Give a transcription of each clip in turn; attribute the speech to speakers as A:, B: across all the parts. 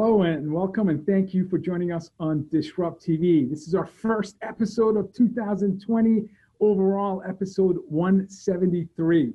A: Hello and welcome, and thank you for joining us on Disrupt TV. This is our first episode of 2020, overall episode 173.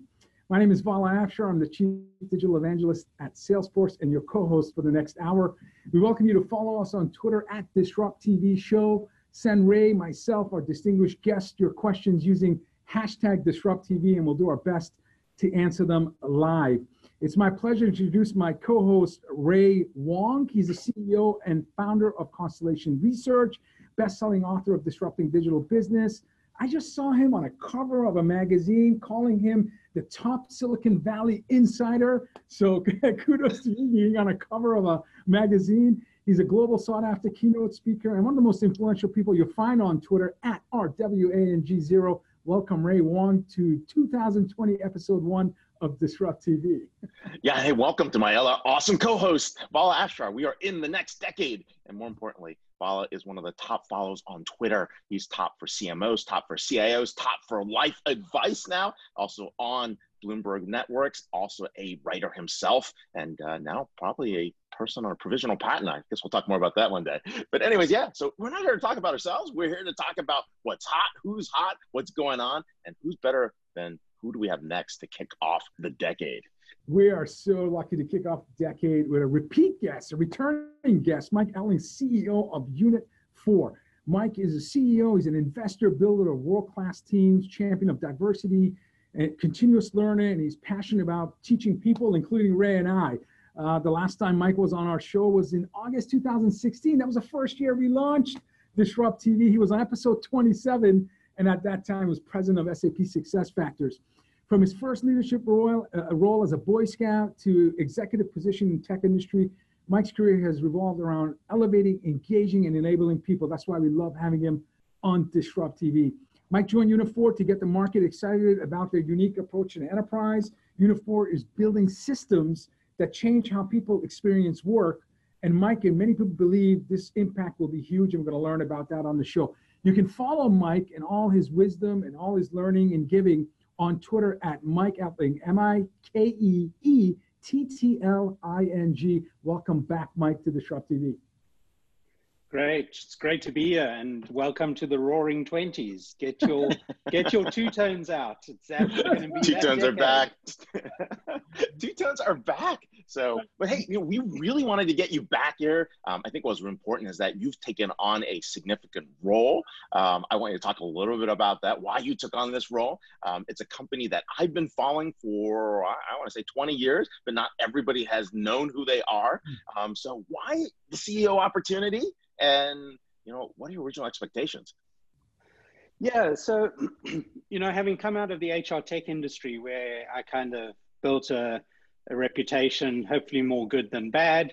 A: My name is Vala Afshar. I'm the Chief Digital Evangelist at Salesforce and your co host for the next hour. We welcome you to follow us on Twitter at Disrupt TV Show. Send Ray, myself, our distinguished guest, your questions using hashtag Disrupt TV, and we'll do our best to answer them live. It's my pleasure to introduce my co-host, Ray Wang. He's the CEO and founder of Constellation Research, best-selling author of Disrupting Digital Business. I just saw him on a cover of a magazine calling him the top Silicon Valley insider. So kudos to you being on a cover of a magazine. He's a global sought after keynote speaker and one of the most influential people you'll find on Twitter at RWANG0. Welcome, Ray Wang, to 2020 episode one of Disrupt TV.
B: Yeah, hey, welcome to my awesome co-host, Vala Afshar. We are in the next decade, and more importantly, Vala is one of the top follows on Twitter. He's top for CMOs, top for CIOs, top for life advice now. Also on Bloomberg Networks, also a writer himself, and uh, now probably a person on a provisional patent. I guess we'll talk more about that one day. But anyways, yeah. So we're not here to talk about ourselves. We're here to talk about what's hot, who's hot, what's going on, and who's better than who do we have next to kick off the decade?
A: We are so lucky to kick off the decade with a repeat guest, a returning guest, Mike Ettling, CEO of Unit 4. Mike is a CEO, he's an investor, builder of world class teams, champion of diversity and continuous learning, and he's passionate about teaching people, including Ray and I. Uh, the last time Mike was on our show was in August 2016. That was the first year we launched Disrupt TV. He was on episode 27, and at that time was president of SAP Success Factors. From his first leadership role, uh, role as a Boy Scout to executive position in tech industry, Mike's career has revolved around elevating, engaging, and enabling people. That's why we love having him on Disrupt TV. Mike joined Unit4 to get the market excited about their unique approach to enterprise. Unit4 is building systems that change how people experience work. And Mike and many people believe this impact will be huge. and we're going to learn about that on the show. You can follow Mike and all his wisdom and all his learning and giving on Twitter at Mike Ettling, M I K E E T T L I N G. Welcome back, Mike, to the Disrupt TV.
C: Great, it's great to be here, and welcome to the Roaring Twenties. Get your get your two tones out. It's actually
B: going to be two tones decade. are back. two tones are back. So, but hey, you know, we really wanted to get you back here. Um, I think what's important is that you've taken on a significant role. Um, I want you to talk a little bit about that, why you took on this role. Um, it's a company that I've been following for I, I want to say 20 years, but not everybody has known who they are. Hmm. Um, so, why the CEO opportunity? And you know what are your original expectations
C: yeah so you know having come out of the hr tech industry where i kind of built a, a reputation hopefully more good than bad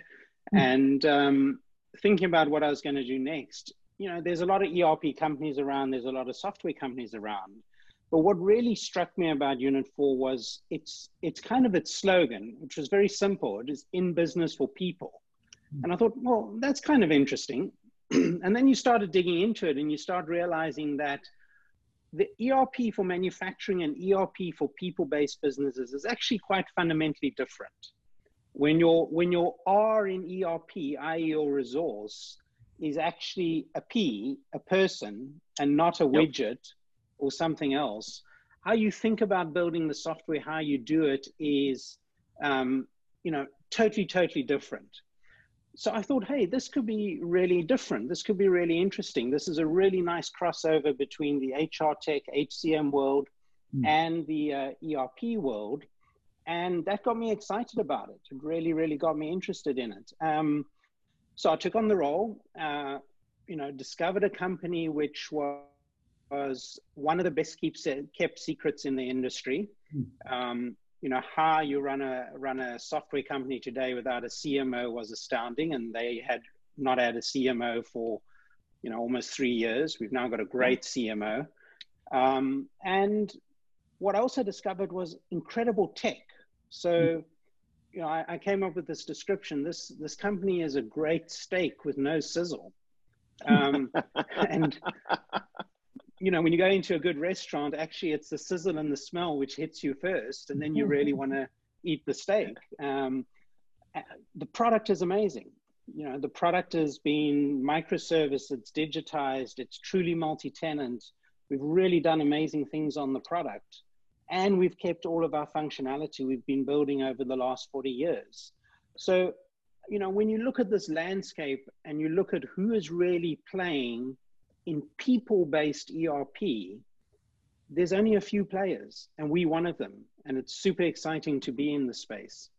C: mm. and um, thinking about what i was going to do next you know there's a lot of erp companies around there's a lot of software companies around but what really struck me about unit 4 was it's it's kind of its slogan which was very simple it is in business for people. And I thought, well, that's kind of interesting. and then you started digging into it and you start realizing that the ERP for manufacturing and ERP for people-based businesses is actually quite fundamentally different. When your when your R in ERP, i.e. your resource, is actually a P, a person, and not a yep. widget or something else, how you think about building the software, how you do it is, um, you know, totally, totally different so I thought, hey, this could be really different. This could be really interesting. This is a really nice crossover between the HR tech, HCM world, mm. and the uh, ERP world. And that got me excited about it. It really, really got me interested in it. Um, so I took on the role, uh, you know, discovered a company which was, was one of the best kept secrets in the industry. Mm. Um, you know how you run a run a software company today without a CMO was astounding, and they had not had a CMO for you know almost three years. We've now got a great CMO, um, and what I also discovered was incredible tech. So, you know, I, I, came up with this description. This this company is a great steak with no sizzle, um, and you know, when you go into a good restaurant, actually it's the sizzle and the smell which hits you first, and then you really want to eat the steak. Um, the product is amazing. you know, the product has been microservice, it's digitized, it's truly multi-tenant. We've really done amazing things on the product. And we've kept all of our functionality we've been building over the last 40 years. So, you know, when you look at this landscape and you look at who is really playing in people-based ERP, there's only a few players and we one of them. And it's super exciting to be in the space.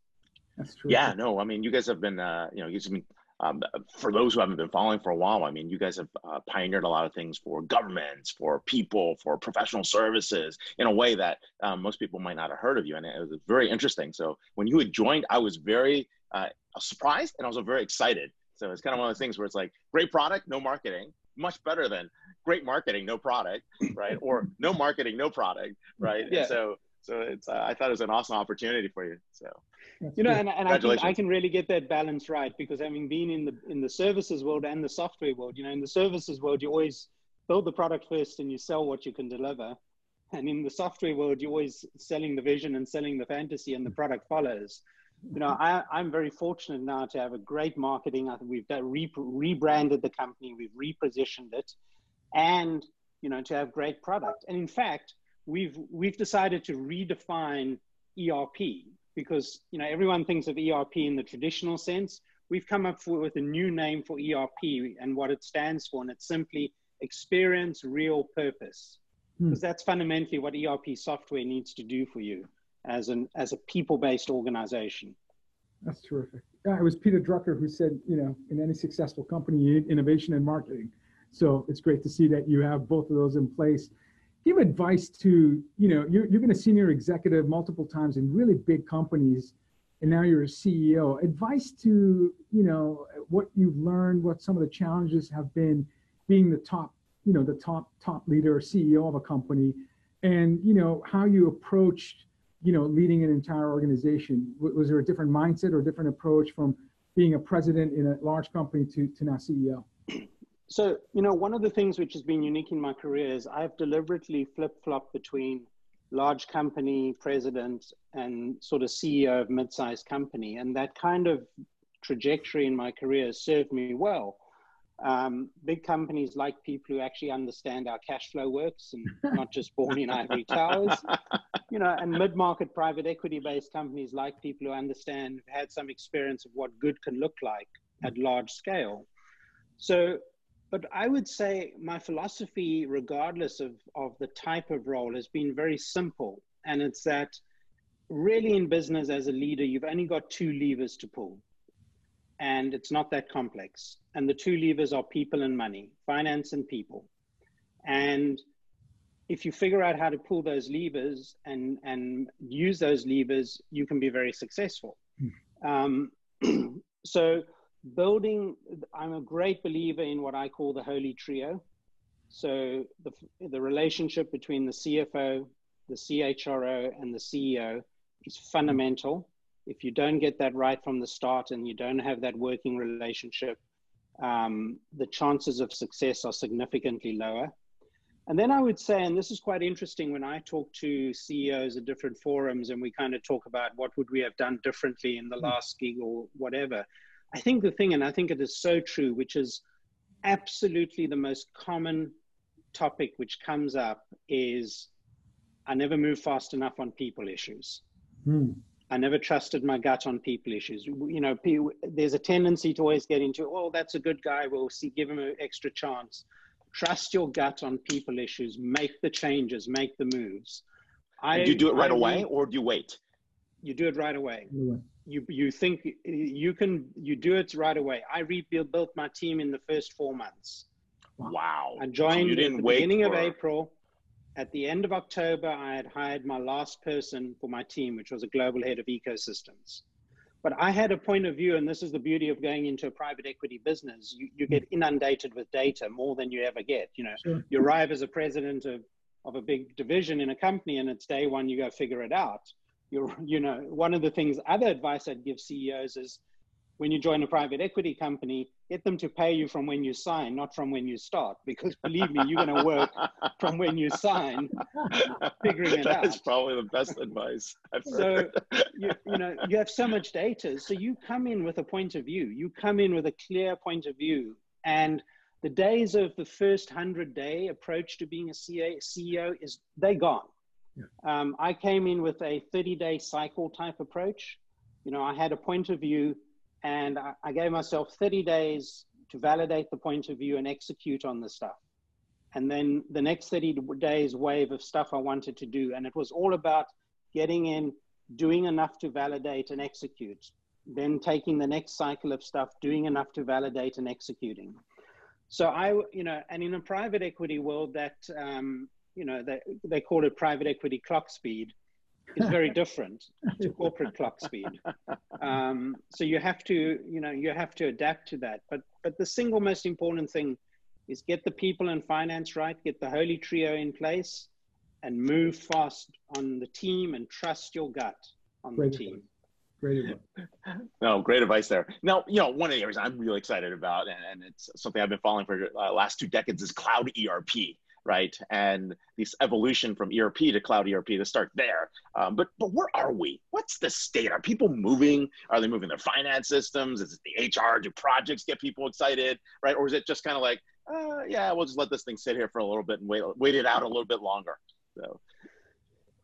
B: That's true. Yeah, no, I mean, you guys have been, uh, you know, you've been um, for those who haven't been following for a while, I mean, you guys have uh, pioneered a lot of things for governments, for people, for professional services in a way that um, most people might not have heard of you. And it was very interesting. So when you had joined, I was very uh, surprised and also very excited. So it's kind of one of those things where it's like great product, no marketing, much better than great marketing, no product, right? or no marketing, no product, right? Yeah. And so, so it's, uh, I thought it was an awesome opportunity for you. So
C: you know, and, and I think I can really get that balance right because having been in the in the services world and the software world, you know, in the services world, you always build the product first and you sell what you can deliver. And in the software world, you're always selling the vision and selling the fantasy, and the product follows. You know, I, I'm very fortunate now to have a great marketing. I think we've done, re- rebranded the company, we've repositioned it, and you know, to have great product. And in fact, we've we've decided to redefine ERP because you know everyone thinks of ERP in the traditional sense. We've come up with a new name for ERP and what it stands for, and it's simply experience real purpose, because hmm. that's fundamentally what ERP software needs to do for you as an as a people-based organization.
A: That's terrific. Yeah, it was Peter Drucker who said, you know, in any successful company, you need innovation and marketing. So it's great to see that you have both of those in place give advice to you know you're, you're going to senior executive multiple times in really big companies and now you're a ceo advice to you know what you've learned what some of the challenges have been being the top you know the top top leader or ceo of a company and you know how you approached you know leading an entire organization was there a different mindset or different approach from being a president in a large company to, to now ceo
C: so, you know, one of the things which has been unique in my career is I've deliberately flip flopped between large company president and sort of CEO of mid-sized company. And that kind of trajectory in my career served me well. Um, big companies like people who actually understand how cash flow works and not just born in ivory towers. You know, and mid-market private equity-based companies like people who understand, had some experience of what good can look like at large scale. So but I would say my philosophy, regardless of, of the type of role, has been very simple. And it's that really in business as a leader, you've only got two levers to pull. And it's not that complex. And the two levers are people and money, finance and people. And if you figure out how to pull those levers and, and use those levers, you can be very successful. Mm. Um, so building, I'm a great believer in what I call the holy trio. So the, the relationship between the CFO, the CHRO, and the CEO is fundamental. If you don't get that right from the start and you don't have that working relationship, um, the chances of success are significantly lower. And then I would say, and this is quite interesting when I talk to CEOs at different forums and we kind of talk about what would we have done differently in the hmm. last gig or whatever. I think the thing, and I think it is so true, which is absolutely the most common topic which comes up is I never move fast enough on people issues. Hmm. I never trusted my gut on people issues. You know, there's a tendency to always get into, oh, that's a good guy. We'll see, give him an extra chance. Trust your gut on people issues. Make the changes. Make the moves.
B: I, do you do it right I away, or do you wait?
C: You do it right away you you think you can you do it right away. I rebuilt built my team in the first four months.
B: Wow!
C: I joined so at the beginning for... of April. At the end of October, I had hired my last person for my team, which was a global head of ecosystems. But I had a point of view, and this is the beauty of going into a private equity business. You, you get inundated with data more than you ever get. You know, sure. you arrive as a president of, of a big division in a company, and it's day one, you go figure it out you're, you know, one of the things, other advice I'd give CEOs is when you join a private equity company, get them to pay you from when you sign, not from when you start. Because believe me, you're going to work from when you sign, figuring it
B: that
C: out.
B: That's probably the best advice. I've
C: so you, you know you have so much data. So you come in with a point of view. You come in with a clear point of view, and the days of the first hundred day approach to being a CEO is they gone. Yeah. Um, I came in with a 30 day cycle type approach. You know, I had a point of view and I, gave myself 30 days to validate the point of view and execute on the stuff. And then the next 30 days wave of stuff I wanted to do. And it was all about getting in, doing enough to validate and execute, then taking the next cycle of stuff, doing enough to validate and executing. So I, you know, and in a private equity world that, um, you know, they, they call it private equity clock speed is very different to corporate clock speed. Um, so you have to, you know, you have to adapt to that. But but the single most important thing is get the people and finance right, get the holy trio in place, and move fast on the team and trust your gut on
A: Great
C: the team.
A: Advice. Great advice.
B: No, great advice there. Now, you know, one of the areas I'm really excited about, and, and it's something I've been following for the uh, last two decades, is cloud ERP right? And this evolution from ERP to cloud ERP to start there. Um, but but where are we? What's the state? Are people moving? Are they moving their finance systems? Is it the HR? Do projects get people excited, right? Or is it just kind of like, uh, yeah, we'll just let this thing sit here for a little bit and wait wait it out a little bit longer. So.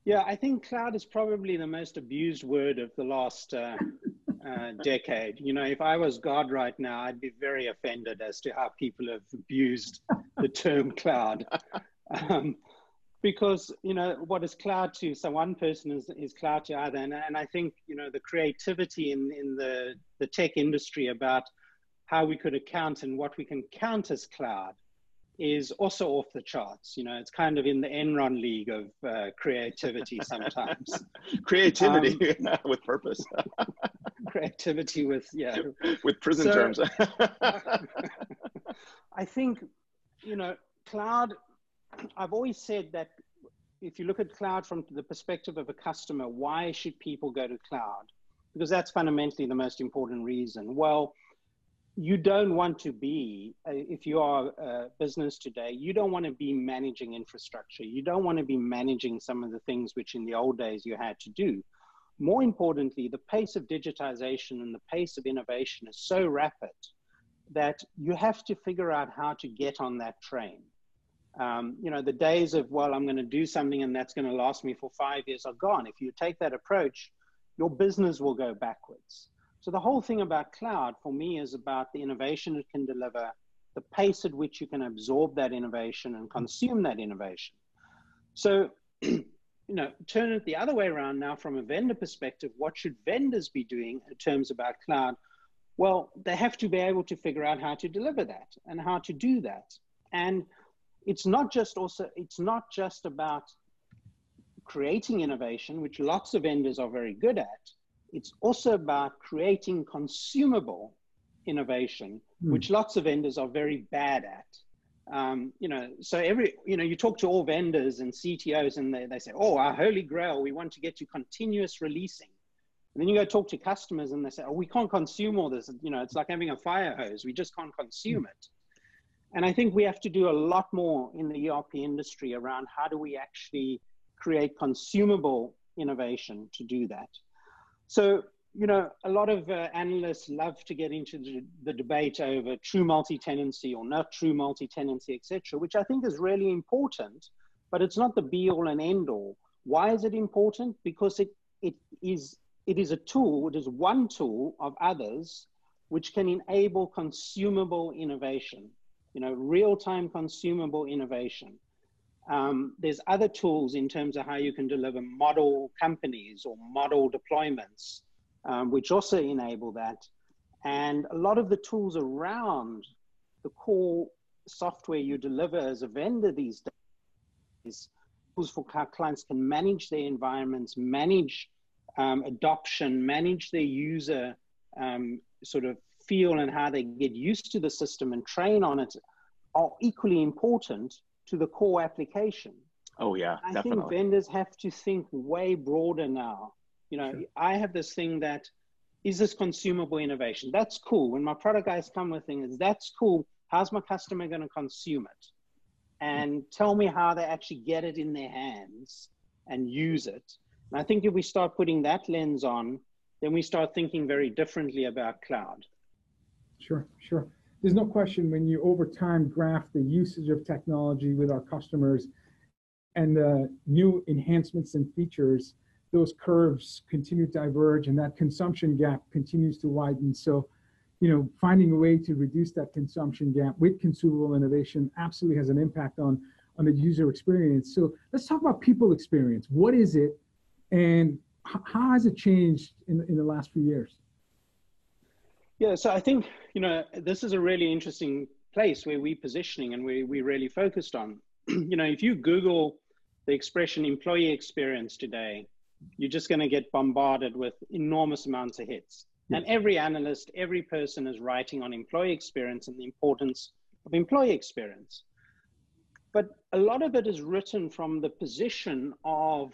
C: Yeah, I think cloud is probably the most abused word of the last uh, uh, decade. You know, if I was God right now, I'd be very offended as to how people have abused the term cloud. Um, because, you know, what is cloud to so one person is, is cloud to other. And, and I think, you know, the creativity in, in the, the tech industry about how we could account and what we can count as cloud is also off the charts. You know, it's kind of in the Enron league of uh, creativity sometimes.
B: creativity um, with purpose.
C: creativity with yeah.
B: With prison so, terms.
C: I think, you know, cloud. I've always said that if you look at cloud from the perspective of a customer, why should people go to cloud? Because that's fundamentally the most important reason. Well you don't want to be, uh, if you are a business today, you don't want to be managing infrastructure. You don't want to be managing some of the things which in the old days you had to do. More importantly, the pace of digitization and the pace of innovation is so rapid that you have to figure out how to get on that train. Um, you know, the days of, well, I'm going to do something and that's going to last me for five years are gone. If you take that approach, your business will go backwards. So the whole thing about cloud for me is about the innovation it can deliver, the pace at which you can absorb that innovation and consume that innovation. So, you know, turn it the other way around now from a vendor perspective, what should vendors be doing in terms about cloud? Well, they have to be able to figure out how to deliver that and how to do that. And it's not just also, it's not just about creating innovation, which lots of vendors are very good at, it's also about creating consumable innovation, mm. which lots of vendors are very bad at. Um, you know, so every, you know, you talk to all vendors and CTOs and they, they say, oh, our holy grail, we want to get to continuous releasing. And then you go talk to customers and they say, oh, we can't consume all this. You know, it's like having a fire hose. We just can't consume mm. it. And I think we have to do a lot more in the ERP industry around how do we actually create consumable innovation to do that. So, you know, a lot of uh, analysts love to get into the, the debate over true multi-tenancy or not true multi-tenancy, etc., which I think is really important, but it's not the be-all and end-all. Why is it important? Because it it is it is a tool. It is one tool of others which can enable consumable innovation. You know, real-time consumable innovation. Um, there's other tools in terms of how you can deliver model companies or model deployments, um, which also enable that. And a lot of the tools around the core software you deliver as a vendor these days, tools for how clients can manage their environments, manage um, adoption, manage their user um, sort of feel and how they get used to the system and train on it are equally important to the core application.
B: Oh yeah,
C: I
B: definitely.
C: think vendors have to think way broader now. You know, sure. I have this thing that is this consumable innovation? That's cool. When my product guys come with things, that's cool. How's my customer going to consume it? And tell me how they actually get it in their hands and use it. And I think if we start putting that lens on, then we start thinking very differently about cloud.
A: Sure, sure. There's no question when you over time graph the usage of technology with our customers and the new enhancements and features, those curves continue to diverge and that consumption gap continues to widen. So, you know, finding a way to reduce that consumption gap with consumable innovation absolutely has an impact on, on the user experience. So let's talk about people experience. What is it and how has it changed in, in the last few years?
C: Yeah, so I think, you know, this is a really interesting place where we're positioning and we, we really focused on. you know, if you Google the expression employee experience today, you're just going to get bombarded with enormous amounts of hits. Yes. And every analyst, every person is writing on employee experience and the importance of employee experience. But a lot of it is written from the position of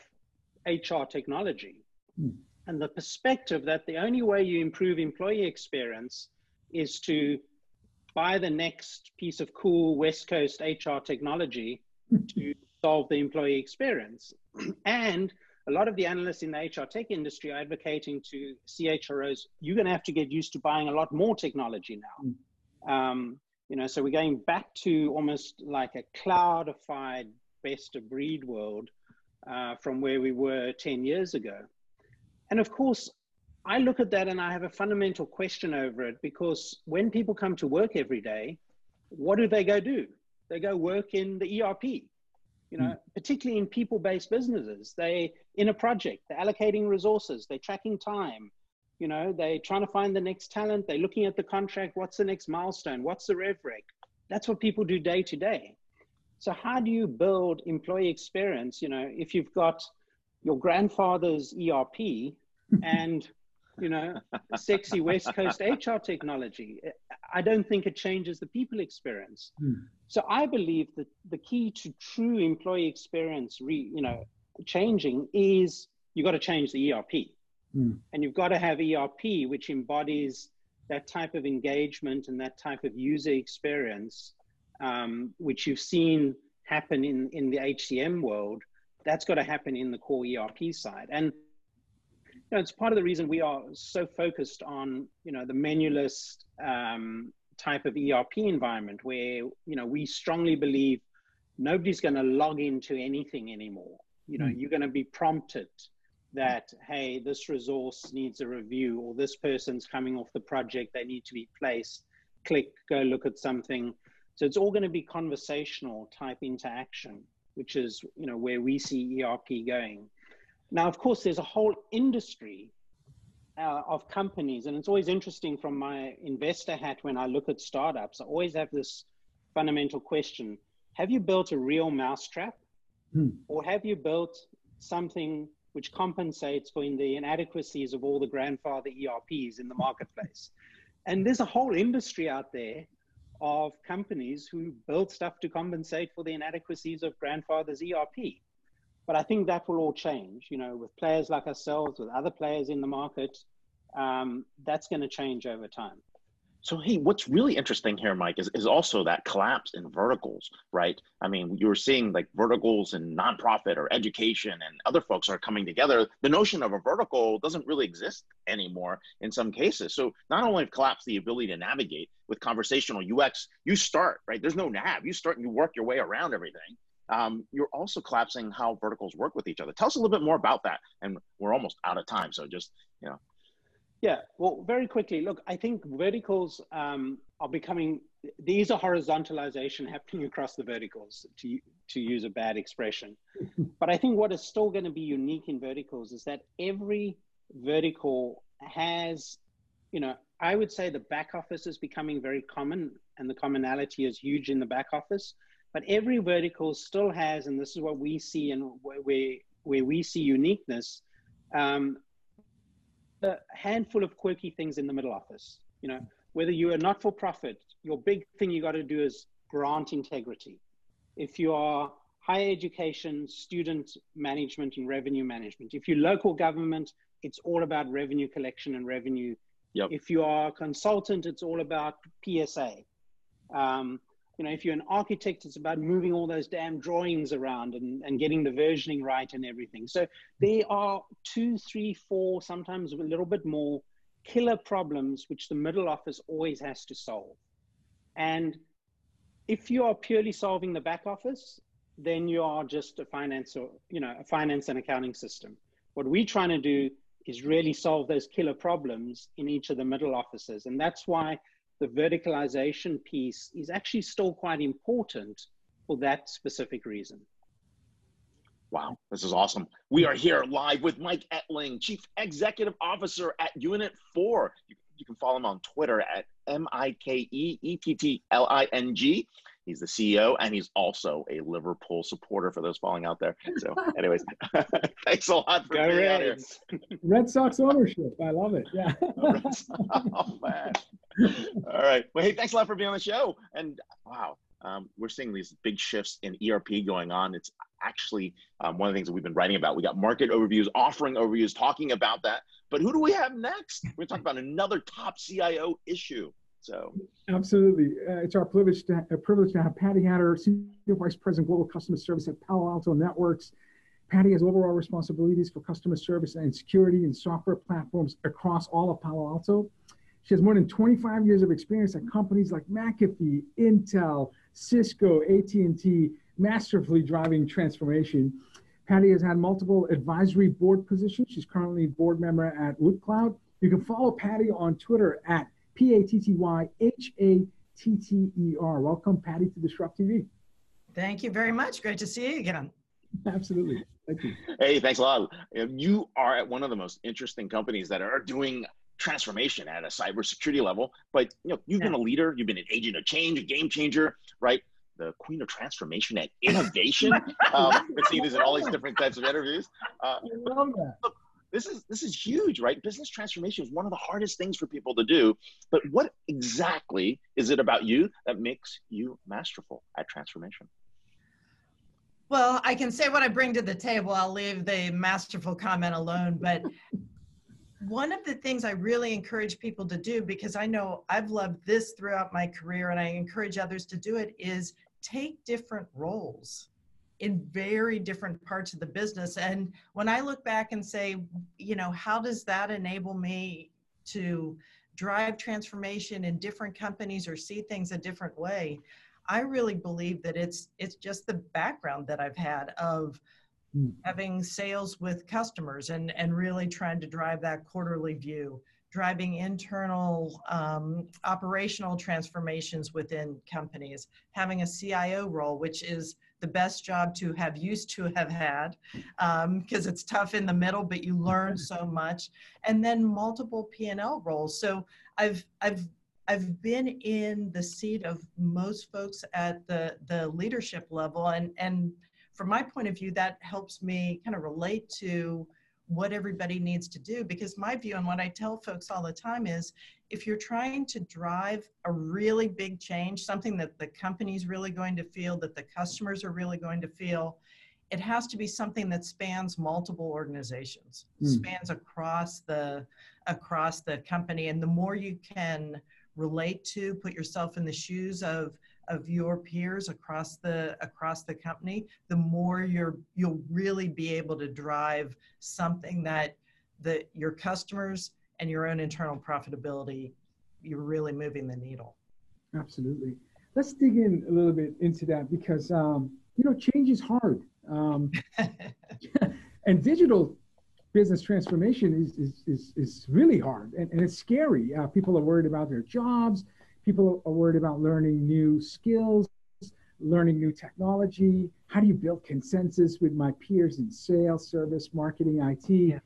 C: HR technology mm. and the perspective that the only way you improve employee experience is to buy the next piece of cool West Coast HR technology to solve the employee experience. and a lot of the analysts in the HR tech industry are advocating to CHROs, you're going to have to get used to buying a lot more technology now. Mm. Um, you know, so we're going back to almost like a cloudified best of breed world uh, from where we were 10 years ago. And of course, I look at that and I have a fundamental question over it because when people come to work every day, what do they go do? They go work in the ERP you know, mm. particularly in people-based businesses. They in a project, they're allocating resources, they're tracking time, you know, they're trying to find the next talent, they're looking at the contract, what's the next milestone, what's the rev rec. That's what people do day to day. So how do you build employee experience? You know, if you've got your grandfather's ERP and you know, sexy West Coast HR technology. I don't think it changes the people experience. Hmm. So I believe that the key to true employee experience, re, you know, changing is you've got to change the ERP, hmm. and you've got to have ERP which embodies that type of engagement and that type of user experience, um, which you've seen happen in in the HCM world. That's got to happen in the core ERP side, and know, it's part of the reason we are so focused on, you know, the menuless um, type of ERP environment where, you know, we strongly believe nobody's going to log into anything anymore. You know, mm. you're going to be prompted that, hey, this resource needs a review or this person's coming off the project, they need to be placed. Click, go look at something. So it's all going to be conversational type interaction, which is, you know, where we see ERP going. Now, of course, there's a whole industry uh, of companies, and it's always interesting from my investor hat when I look at startups. I always have this fundamental question Have you built a real mousetrap? Hmm. Or have you built something which compensates for the inadequacies of all the grandfather ERPs in the marketplace? and there's a whole industry out there of companies who build stuff to compensate for the inadequacies of grandfather's ERP. But I think that will all change, you know, with players like ourselves, with other players in the market. Um, that's going to change over time.
B: So, hey, what's really interesting here, Mike, is, is also that collapse in verticals, right? I mean, you were seeing like verticals and nonprofit or education and other folks are coming together. The notion of a vertical doesn't really exist anymore in some cases. So, not only have collapsed the ability to navigate with conversational UX, you start, right? There's no nav. You start and you work your way around everything um, you're also collapsing how verticals work with each other. Tell us a little bit more about that. And we're almost out of time, so just you know.
C: Yeah, well, very quickly. Look, I think verticals um, are becoming. These are horizontalization happening across the verticals, to to use a bad expression. but I think what is still going to be unique in verticals is that every vertical has, you know, I would say the back office is becoming very common, and the commonality is huge in the back office but every vertical still has, and this is what we see and where, where we see uniqueness, um, a handful of quirky things in the middle office. You know, whether you are not for profit, your big thing you got to do is grant integrity. If you are higher education, student management, and revenue management, if you're local government, it's all about revenue collection and revenue.
B: Yep.
C: If you are a consultant, it's all about PSA. Um, you know, if you're an architect, it's about moving all those damn drawings around and, and getting the versioning right and everything. So there are two, three, four, sometimes a little bit more killer problems which the middle office always has to solve. And if you are purely solving the back office, then you are just a finance or you know a finance and accounting system. What we're trying to do is really solve those killer problems in each of the middle offices, and that's why the verticalization piece is actually still quite important for that specific reason.
B: Wow, this is awesome. We are here live with Mike Ettling, Chief Executive Officer at Unit 4. You, you can follow him on Twitter at M I K E E T T L I N G. He's the CEO and he's also a Liverpool supporter for those falling out there. So, anyways, thanks a lot for
C: Go
B: being out here.
A: Red Sox ownership. I love it. Yeah.
B: oh man. All right. Well, hey, thanks a lot for being on the show. And wow, um, we're seeing these big shifts in ERP going on. It's actually um, one of the things that we've been writing about. We got market overviews, offering overviews, talking about that. But who do we have next? We're going to talk about another top CIO issue. So
A: Absolutely. Uh, it's our privilege to, a privilege to have Patty Hatter, Senior Vice President Global Customer Service at Palo Alto Networks. Patty has overall responsibilities for customer service and security and software platforms across all of Palo Alto. She has more than 25 years of experience at companies like McAfee, Intel, Cisco, AT&T, masterfully driving transformation. Patty has had multiple advisory board positions. She's currently board member at WootCloud. You can follow Patty on Twitter at P A T T Y H A T T E R. Welcome, Patty, to Disrupt TV.
D: Thank you very much. Great to see you again.
A: Absolutely. Thank you.
B: Hey, thanks a lot. You are at one of the most interesting companies that are doing transformation at a cybersecurity level. But you know, you've been a leader, you've been an agent of change, a game changer, right? The queen of transformation and innovation. um, we've seen this in all these different types of interviews. Uh,
A: I love that.
B: look, this is this is huge, right? Business transformation is one of the hardest things for people to do. But what exactly is it about you that makes you masterful at transformation?
D: Well, I can say what I bring to the table. I'll leave the masterful comment alone. But one of the things I really encourage people to do, because I know I've loved this throughout my career and I encourage others to do it, is take different roles in very different parts of the business. And when I look back and say, you know, how does that enable me to drive transformation in different companies or see things a different way? I really believe that it's it's just the background that I've had of
A: Hmm.
D: having sales with customers and and really trying to drive that quarterly view driving internal um, operational transformations within companies having a cio role which is the best job to have used to have had um, because it's tough in the middle but you learn so much. And then multiple p&l roles. So i've i've I've been in the seat of most folks at the the leadership level, and and from my point of view, that helps me kind of relate to what everybody needs to do. Because my view and what I tell folks all the time is, if you're trying to drive a really big change, something that the company's really going to feel, that the customers are really going to feel, it has to be something that spans multiple organizations,
A: Mm.
D: spans across the across the company, and the more you can relate to put yourself in the shoes of of your peers across the across the company the more you're you'll really be able to drive something that that your customers and your own internal profitability you're really moving the needle
A: Absolutely. Let's dig in a little bit into that because um, you know change is hard, um, and digital business transformation is is is, is really hard and, and it's scary. Uh, people are worried about their jobs. People are worried about learning new skills, learning new technology. How do you build consensus with my peers in sales, service, marketing, IT?
D: Yeah.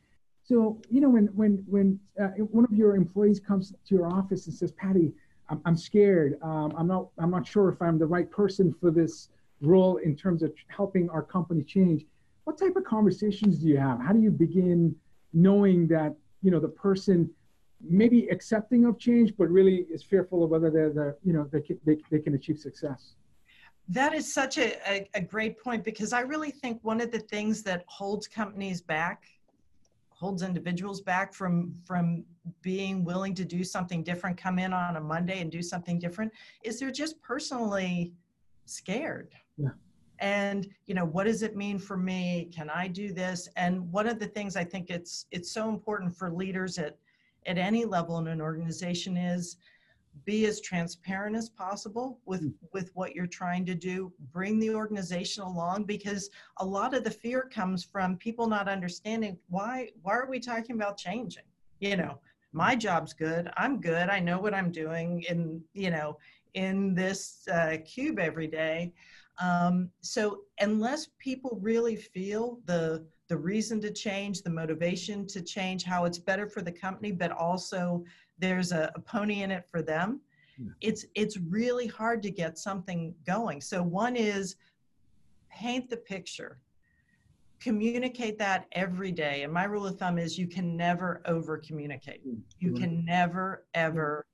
A: So you know when when when uh, one of your employees comes to your office and says, "Patty," I'm, I'm scared. Um, I'm not. I'm not sure if I'm the right person for this role in terms of helping our company change. What type of conversations do you have? How do you begin knowing that you know the person maybe accepting of change, but really is fearful of whether they're the you know they can, they, they can achieve success?
D: That is such a, a, a great point because I really think one of the things that holds companies back, holds individuals back from from being willing to do something different come in on a monday and do something different is they're just personally scared
A: yeah.
D: and you know what does it mean for me can i do this and one of the things i think it's it's so important for leaders at at any level in an organization is be as transparent as possible with mm. with what you're trying to do. Bring the organization along because a lot of the fear comes from people not understanding why why are we talking about changing? You know my job's good i'm good i know what i'm doing in you know in this uh, cube every day um, so unless people really feel the the reason to change the motivation to change how it's better for the company but also there's a, a pony in it for them yeah. it's it's really hard to get something going. So one is paint the picture. Communicate that every day. And my rule of thumb is you can never over communicate mm, you can never ever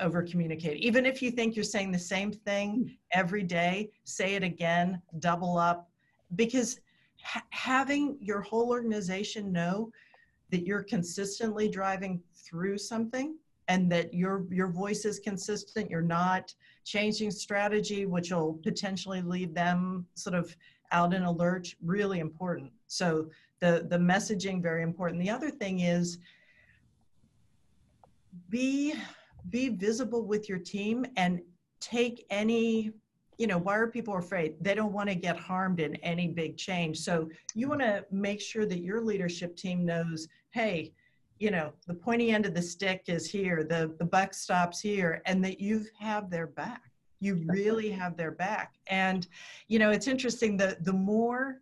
D: over communicate. Even if you think you're saying the same thing mm. every day say it again double up. Because ha- having your whole organization know that you're consistently driving through something and that your your voice is consistent you're not changing strategy which will potentially leave them sort of out in a lurch really important. So the the messaging very important. The other thing is be be visible with your team and take any you know why are people afraid? They don't want to get harmed in any big change. So you mm-hmm. want to make sure that your leadership team knows hey you know the pointy end of the stick is here the the buck stops here and that you have their back. You really have their back. And you know it's interesting the the more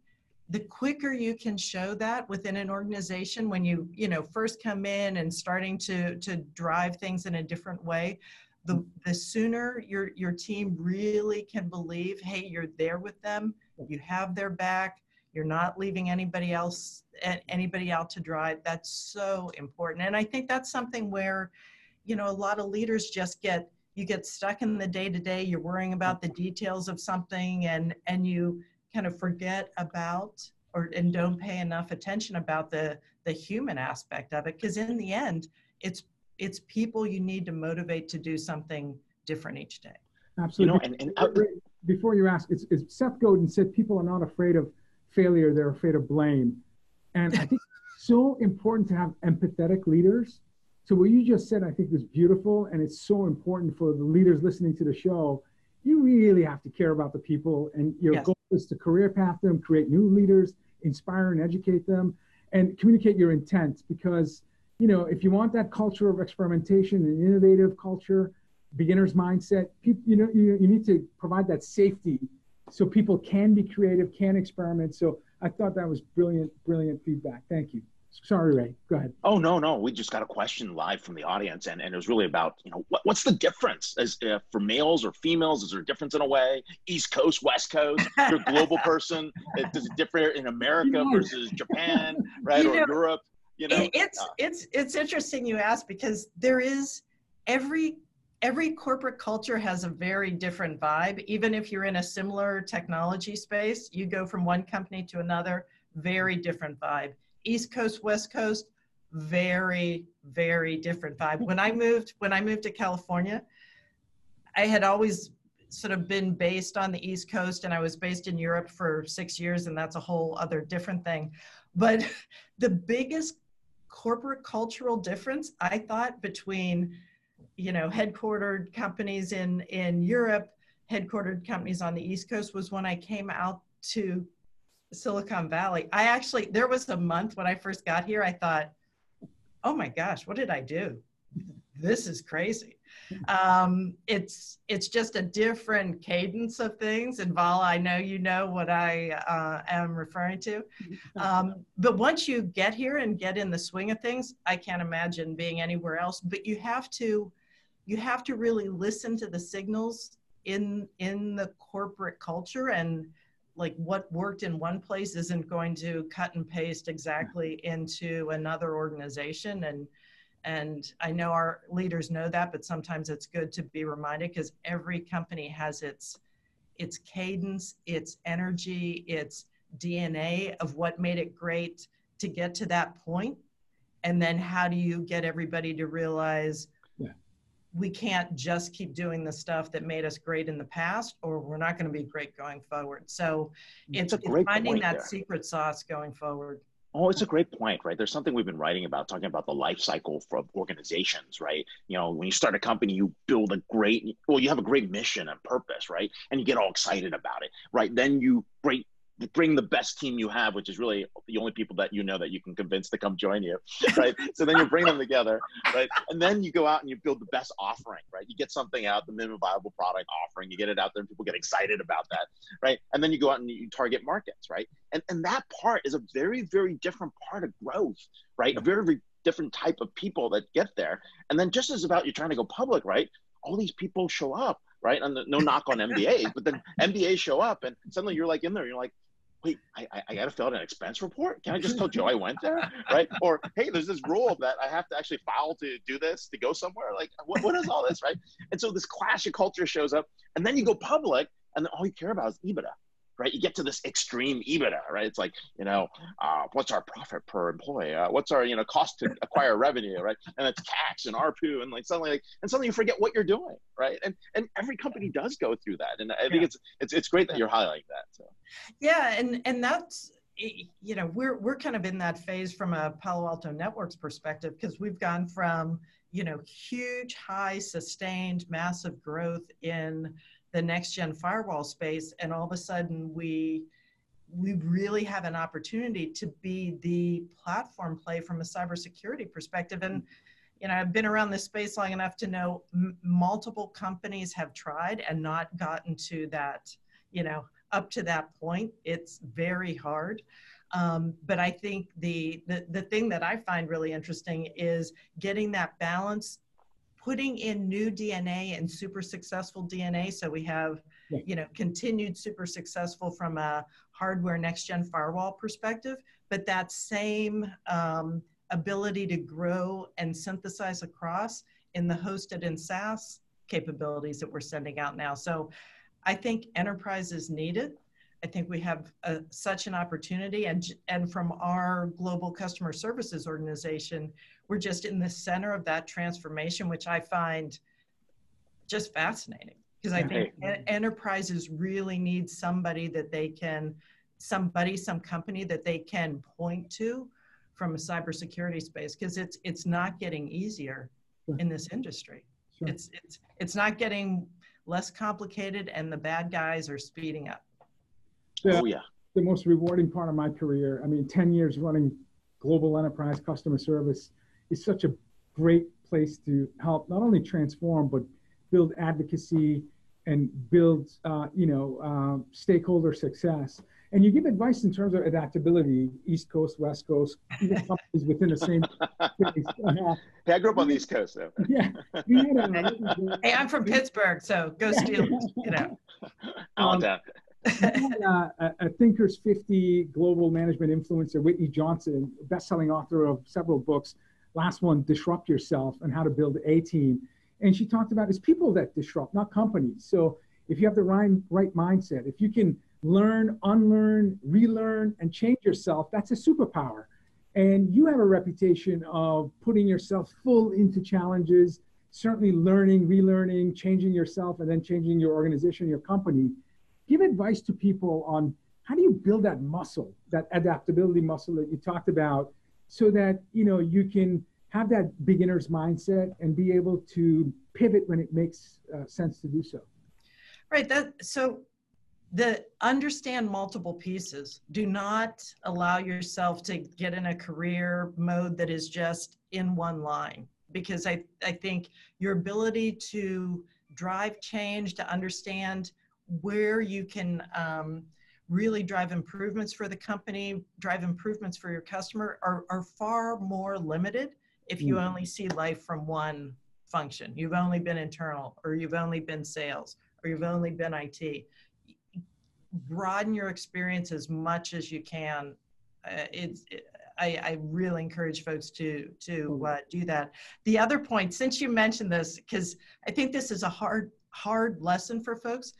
D: the quicker you can show that within an organization when you you know first come in and starting to to drive things in a different way the the sooner your your team really can believe hey you're there with them you have their back you're not leaving anybody else anybody out to dry that's so important. And i think that's something where you know a lot of leaders just get you get stuck in the day to day you're worrying about the details of something and and you kind of forget about or and don't pay enough attention about the the human aspect of it because in the end it's it's people you need to motivate to do something different each day
A: absolutely you know, and, and before you ask it's, it's seth godin said people are not afraid of failure they're afraid of blame and I think it's so important to have empathetic leaders. So what you just said, I think, was beautiful, and it's so important for the leaders listening to the show. You really have to care about the people, and your yes. goal is to career path them, create new leaders, inspire and educate them, and communicate your intent. Because you know, if you want that culture of experimentation and innovative culture, beginner's mindset, people, you know, you, you need to provide that safety so people can be creative, can experiment. So I thought that was brilliant, brilliant feedback. Thank you. Sorry, Ray. Go ahead.
B: Oh no, no. We just got a question live from the audience, and, and it was really about you know what, what's the difference as uh, for males or females? Is there a difference in a way? East Coast, West Coast. You're a global person. It, does it differ in America versus Japan, right, you or know, Europe? You know,
D: it's uh, it's it's interesting you ask because there is every every corporate culture has a very different vibe. Even if you're in a similar technology space, you go from one company to another, very different vibe. East Coast, West Coast, very, very different vibe. When I moved, when I moved to California, I had always sort of been based on the East Coast and I was based in Europe for six years, and that's a whole other different thing. But the biggest corporate cultural difference I thought between you know, headquartered companies in, in Europe, headquartered companies on the East Coast was when I came out to Silicon Valley. I actually, there was a month when I first got here, I thought, oh my gosh, what did I do? This is crazy. Um, it's it's just a different cadence of things. And Vala, I know you know what I uh, am referring to. Um, but once you get here and get in the swing of things, I can't imagine being anywhere else. But you have to you have to really listen to the signals in in the corporate culture and like what worked in one place isn't going to cut and paste exactly mm-hmm. into another organization and and i know our leaders know that but sometimes it's good to be reminded because every company has its its cadence its energy its dna of what made it great to get to that point and then how do you get everybody to realize. We can't just keep doing the stuff that made us great in the past or we're not going to be great going forward so it's, it's finding that
B: there.
D: secret sauce going forward
B: Oh, it's a great point, right? There's something we've been writing about, talking about the life cycle for organizations, right? You know, when you start a company, you build a great, well, you have a great mission and purpose, right? And you get all excited about it, right? Then you bring bring the best team you have, which is really the only people that you know that you can convince to come join you, right? so then you bring them together, right? And then you go out and you build the best offering, right? You get something out, the minimum viable product offering, you get it out there, and people get excited about that, right? And then you go out and you target markets, right? And and that part is a very very different part of growth, right? A very, very different type of people that get there. And then just as about you're trying to go public, right? All these people show up, right? And no knock on MBAs, but then MBAs show up, and suddenly you're like in there, you're like, wait, I, I, I got to fill out an expense report. Can I just tell Joe I went there, right? Or hey, there's this rule that I have to actually file to do this to go somewhere. Like, what, what is all this, right? And so this clash of culture shows up, and then you go public, and then all you care about is EBITDA, right? You get to this extreme EBITDA, right? It's like, you know, uh, what's our profit per employee? Uh, what's our, you know, cost to acquire revenue, right? And it's tax and ARPU, and like suddenly, like, and suddenly you forget what you're doing, right? And and every company does go through that, and I think
D: Yeah.
B: it's it's it's great that you're highlighting that. So.
D: Yeah, and and that's you know we're we're kind of in that phase from a Palo Alto Networks perspective because we've gone from you know huge, high, sustained, massive growth in the next gen firewall space, and all of a sudden we we really have an opportunity to be the platform play from a cybersecurity perspective. And you know i've been around this space long enough to know m- multiple companies have tried and not gotten to that you know up to that point. It's very hard. Um, but i think the, the the thing that i find really interesting is getting that balance putting in new dna and super successful dna so we have
A: Yeah.
D: you know continued super successful from a hardware next gen firewall perspective but that same um, ability to grow and synthesize across in the hosted and SaaS capabilities that we're sending out now. So I think enterprises need it. I think we have uh such an opportunity, and and from our global customer services organization, we're just in the center of that transformation, which I find just fascinating because I think
A: Yeah.
D: e- enterprises really need somebody that they can, somebody, some company that they can point to from a cybersecurity space because it's it's not getting easier
A: Sure.
D: in this industry.
A: Sure.
D: It's it's it's not getting less complicated, and the bad guys are speeding up.
A: Yeah.
B: Oh yeah.
A: the most rewarding part of my career. I mean, 10 years running global enterprise customer service is such a great place to help not only transform, but build advocacy and build, uh, you know, uh, stakeholder success. And you give advice in terms of adaptability, East Coast, West Coast, even companies within the same space. Uh,
B: Hey, I grew up on the East Coast, though.
A: yeah. Had a-
D: Hey, I'm from Pittsburgh, so go Steelers. You know.
B: All
A: Um,
B: down.
A: We had, uh, a, a Thinkers 50 global management influencer, Whitney Johnson, best-selling author of several books. Last one, Disrupt Yourself and How to Build a Team. And she talked about it's people that disrupt, not companies. So if you have the right, right mindset, if you can learn, unlearn, relearn, and change yourself, that's a superpower. And you have a reputation of putting yourself full into challenges, certainly learning, relearning, changing yourself, and then changing your organization, your company give advice to people on how do you build that muscle that adaptability muscle that you talked about so that you know you can have that beginner's mindset and be able to pivot when it makes uh, sense to do so
D: Right. That so the understand multiple pieces. Do not allow yourself to get in a career mode that is just in one line because I, I think your ability to drive change, to understand where you can um, really drive improvements for the company, drive improvements for your customer are, are far more limited if you
A: Mm.
D: only see life from one function. You've only been internal or you've only been sales or you've only been IT. Broaden your experience as much as you can. Uh, it's, it, I, I really encourage folks to to uh, do that. The other point, since you mentioned this, because I think this is a hard hard lesson for folks.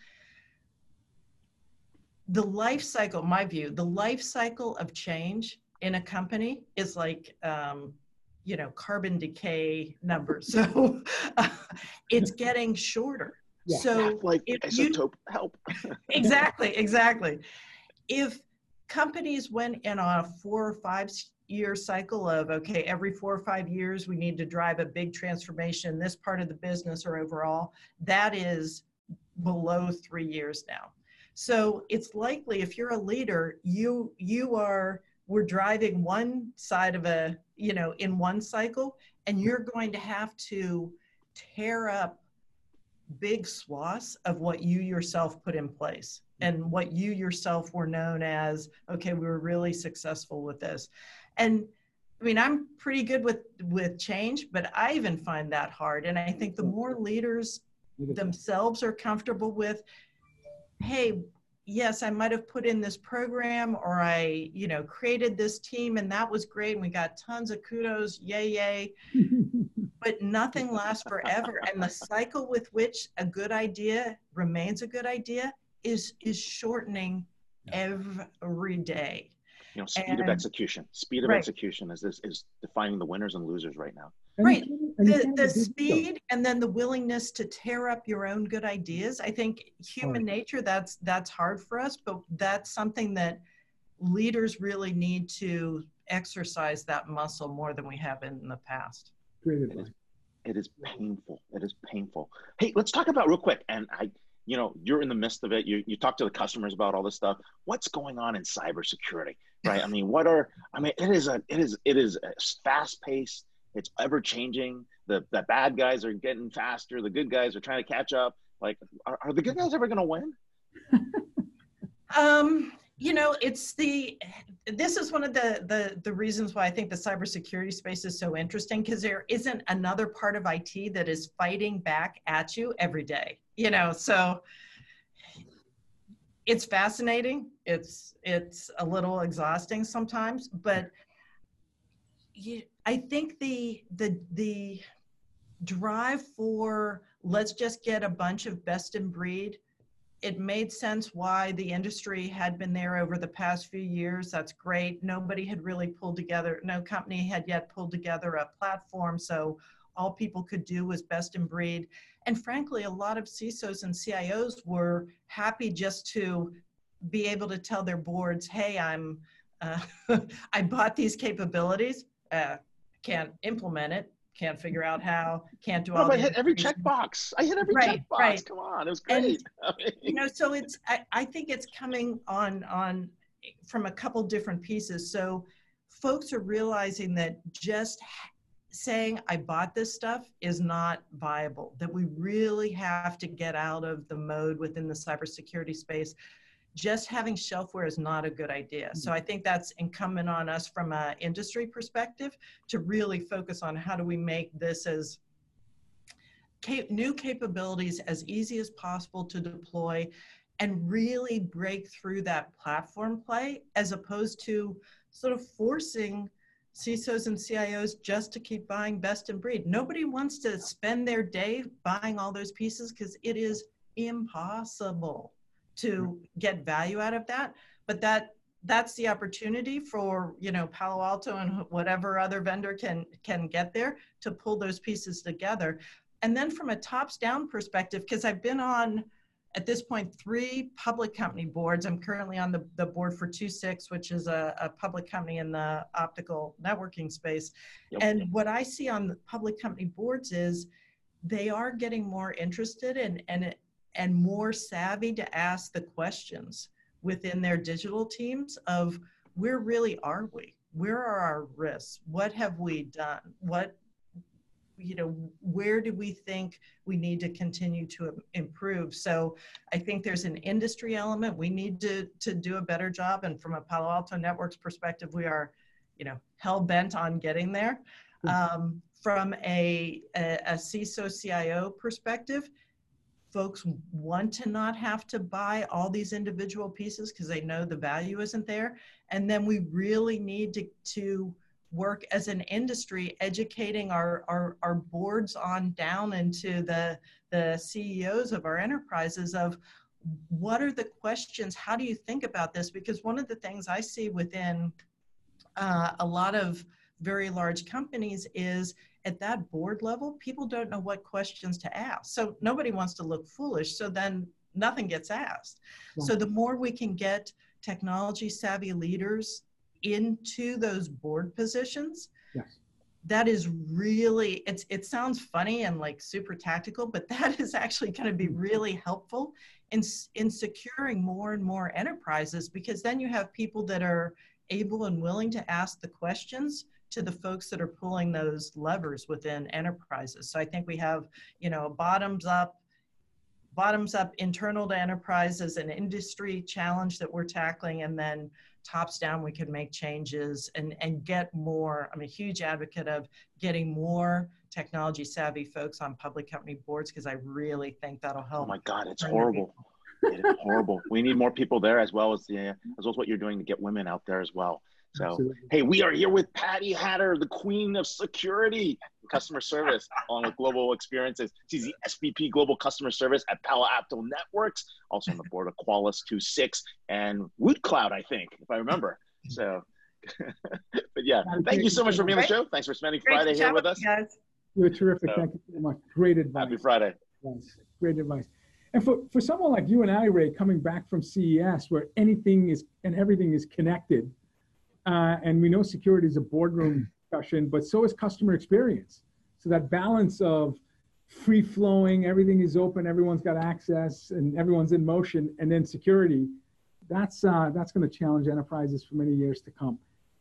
D: The life cycle, my view, the life cycle of change in a company is like um, you know carbon decay numbers. So uh, it's getting shorter.
B: Yeah.
D: so
B: like isotope you, help.
D: Exactly exactly. If companies went in on a four or five year cycle of okay every four or five years we need to drive a big transformation in this part of the business or overall that is below three years now so it's likely if you're a leader you you are we're driving one side of a you know in one cycle and you're going to have to tear up big swaths of what you yourself put in place and what you yourself were known as okay we were really successful with this. And i mean i'm pretty good with with change but i even find that hard. And i think the more leaders themselves are comfortable with hey yes i might have put in this program or i you know created this team and that was great and we got tons of kudos yay yay. But nothing lasts forever and the cycle with which a good idea remains a good idea is is shortening every day.
B: You know speed and, of execution. Speed of right. execution is this is defining the winners and losers right now
D: right. the, the speed and then the willingness to tear up your own good ideas. I think human nature that's that's hard for us but that's something that leaders really need to exercise that muscle more than we have in the past.
A: Great
B: advice. it is painful it is painful. Hey let's talk about real quick and i you know you're in the midst of it you, you talk to the customers about all this stuff. What's going on in cybersecurity right? I mean what are i mean it is a it is it is fast paced it's ever changing. The the bad guys are getting faster. The good guys are trying to catch up. Like are, are the good guys ever going to win?
D: Um you know it's the this is one of the the the reasons why i think the cybersecurity space is so interesting because there isn't another part of it that is fighting back at you every day you know? So it's fascinating. It's it's a little exhausting sometimes but you, i think the the the drive for let's just get a bunch of best in breed it made sense why the industry had been there over the past few years. That's great. Nobody had really pulled together, no company had yet pulled together a platform. So all people could do was best in breed. And frankly, a lot of CISOs and CIOs were happy just to be able to tell their boards, hey, I'm, uh, I bought these capabilities, uh, can't implement it, can't figure out how, can't do all.
B: I hit every checkbox. I hit every right, checkbox. Right. Come on, it was great.
D: And, you know, so it's. I, I think it's coming on on from a couple different pieces. So, folks are realizing that just saying I bought this stuff is not viable. That we really have to get out of the mode within the cybersecurity space just having shelfware is not a good idea. So mm-hmm. I think that's incumbent on us from an industry perspective to really focus on how do we make this as cap- new capabilities as easy as possible to deploy and really break through that platform play as opposed to sort of forcing CISOs and CIOs just to keep buying best in breed. Nobody wants to spend their day buying all those pieces because it is impossible to mm-hmm. get value out of that but that that's the opportunity for you know palo alto and whatever other vendor can can get there to pull those pieces together. And then from a tops down perspective because i've been on at this point three public company boards. I'm currently on the, the board for II-VI which is a, a public company in the optical networking space. Yep. and what i see on the public company boards is they are getting more interested in and it, and more savvy to ask the questions within their digital teams of where really are we? Where are our risks? What have we done? What, you know, where do we think we need to continue to improve? So I think there's an industry element. We need to, to do a better job. And from a Palo Alto Networks perspective, we are, you know, hell bent on getting there. Um, from a, a, a CISO CIO perspective, folks want to not have to buy all these individual pieces because they know the value isn't there. And then we really need to, to work as an industry educating our, our, our boards on down into the, the CEOs of our enterprises of what are the questions? How do you think about this? Because one of the things I see within uh, a lot of very large companies is at that board level, people don't know what questions to ask. So nobody wants to look foolish. So then nothing gets asked. Yeah. So the more we can get technology savvy leaders into those board positions,
A: yes.
D: that is really it's it sounds funny and like super tactical, but that is actually going to be mm-hmm. really helpful in in securing more and more enterprises because then you have people that are able and willing to ask the questions to the folks that are pulling those levers within enterprises. So I think we have, you know, bottoms up bottoms up internal to enterprises an industry challenge that we're tackling and then tops down we can make changes and and get more. I'm a huge advocate of getting more technology savvy folks on public company boards because i really think that'll oh help
B: oh my god it's horrible. it is horrible. We need more people there as well as the as well as what you're doing to get women out there as well so, Absolutely. hey, we are here with Patty Hatter, the queen of security customer service, along with global experiences. She's the SVP Global Customer Service at Palo Alto Networks, also on the board of Qualys 2.6 and WootCloud, I think, if I remember. So, but yeah, thank you so much for being on the show. Thanks for spending Great Friday here with us.
D: Guys.
A: You're terrific. So, thank you so much. Great advice.
B: Happy Friday.
A: Great advice. And for, for someone like you and I, Ray, coming back from CES where anything is and everything is connected, uh, and we know security is a boardroom discussion, but so is customer experience. So that balance of free flowing, everything is open, everyone's got access, and everyone's in motion, and then security. That's uh, that's going to challenge enterprises for many years to come.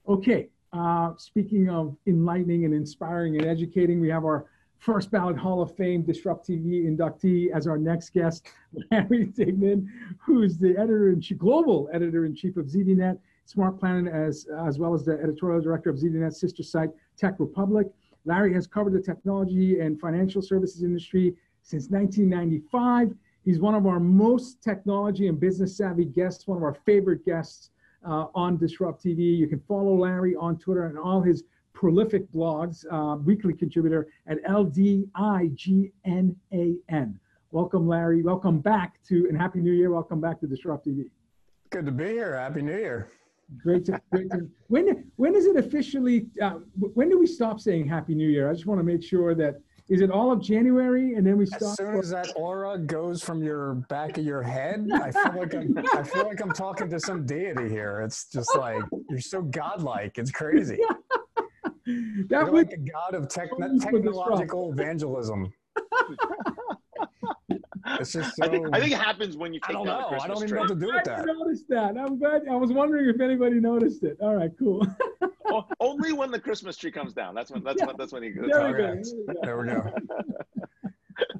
A: Okay, uh, speaking of enlightening and inspiring and educating, we have our first ballot Hall of Fame DisrupTV inductee as our next guest, Larry Dignan, who's the editor and global editor in chief of ZDNet Smart Planet, as, as well as the editorial director of ZDNet's sister site, TechRepublic. Larry has covered the technology and financial services industry since 1995. He's one of our most technology and business savvy guests, one of our favorite guests uh, on DisrupTV. You can follow Larry on Twitter and all his prolific blogs, uh, weekly contributor at LDIGNAN. Welcome, Larry. Welcome back to, and Happy New Year. Welcome back to DisrupTV.
E: Good to be here. Happy New Year.
A: Great to, great to, when when is it officially? Uh, when do we stop saying Happy New Year? I just want to make sure that is it all of January and then we stop.
E: As soon as that aura goes from your back of your head, I feel like I'm I feel like I'm talking to some deity here. It's just like you're so godlike. It's crazy. that you're was, like the god of tech, technological evangelism.
B: It's just so, I think I think it happens when you take
E: I don't
B: know.
E: I don't even know what to do with that.
A: I noticed that. I'm glad. I was wondering if anybody noticed it. All right, cool.
B: well, only when the Christmas tree comes down. That's when. That's yeah. when. That's when he goes.
E: There, we go. there we go.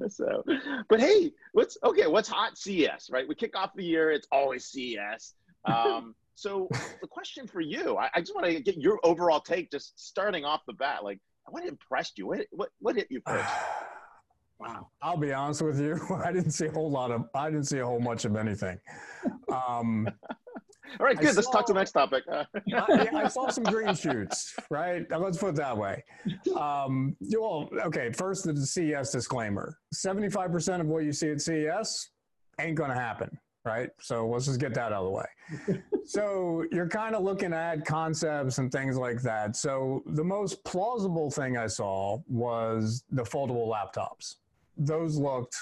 B: so, but hey, what's okay? What's hot? CES, right? We kick off the year. It's always CES. Um, so the question for you, I, I just want to get your overall take, just starting off the bat. Like, what impressed you? What what, what hit you first?
E: Wow. I'll be honest with you. I didn't see a whole lot of, I didn't see a whole much of anything. Um,
B: All right, good. Let's talk to the next topic.
E: I, I, saw some green shoots, right? Let's put it that way. Um, well, okay, first the CES disclaimer 75% of what you see at CES ain't going to happen, right? So let's just get that out of the way. so you're kind of looking at concepts and things like that. So the most plausible thing I saw was the foldable laptops those looked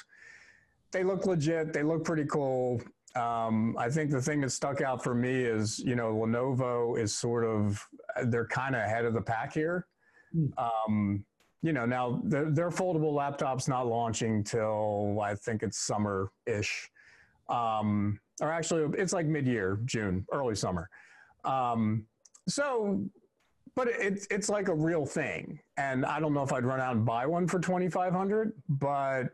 E: they look legit. They look pretty cool. Um, I think the thing that stuck out for me is, you know, Lenovo is sort of, they're kind of ahead of the pack here. Hmm. Um, you know, now their, their foldable laptop's not launching till I think it's summer ish. Um, or actually, it's like mid year, June, early summer. Um, so, but it's it's like a real thing, and I don't know if I'd run out and buy one for twenty five hundred, but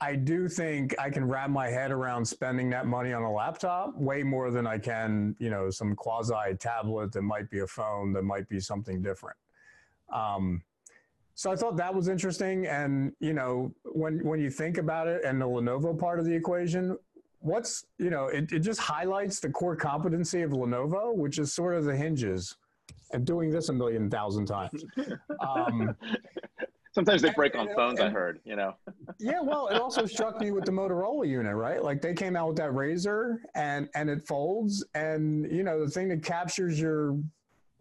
E: I do think I can wrap my head around spending that money on a laptop way more than I can, you know, some quasi tablet that might be a phone that might be something different. Um, so I thought that was interesting, and you know, when when you think about it, and the Lenovo part of the equation, what's you know, it, it just highlights the core competency of Lenovo, which is sort of the hinges and doing this a million thousand times. Um,
B: Sometimes they break on phones, and, I heard, you know.
E: yeah, well, it also struck me with the Motorola unit, right? Like they came out with that Razr and and it folds and you know, the thing that captures your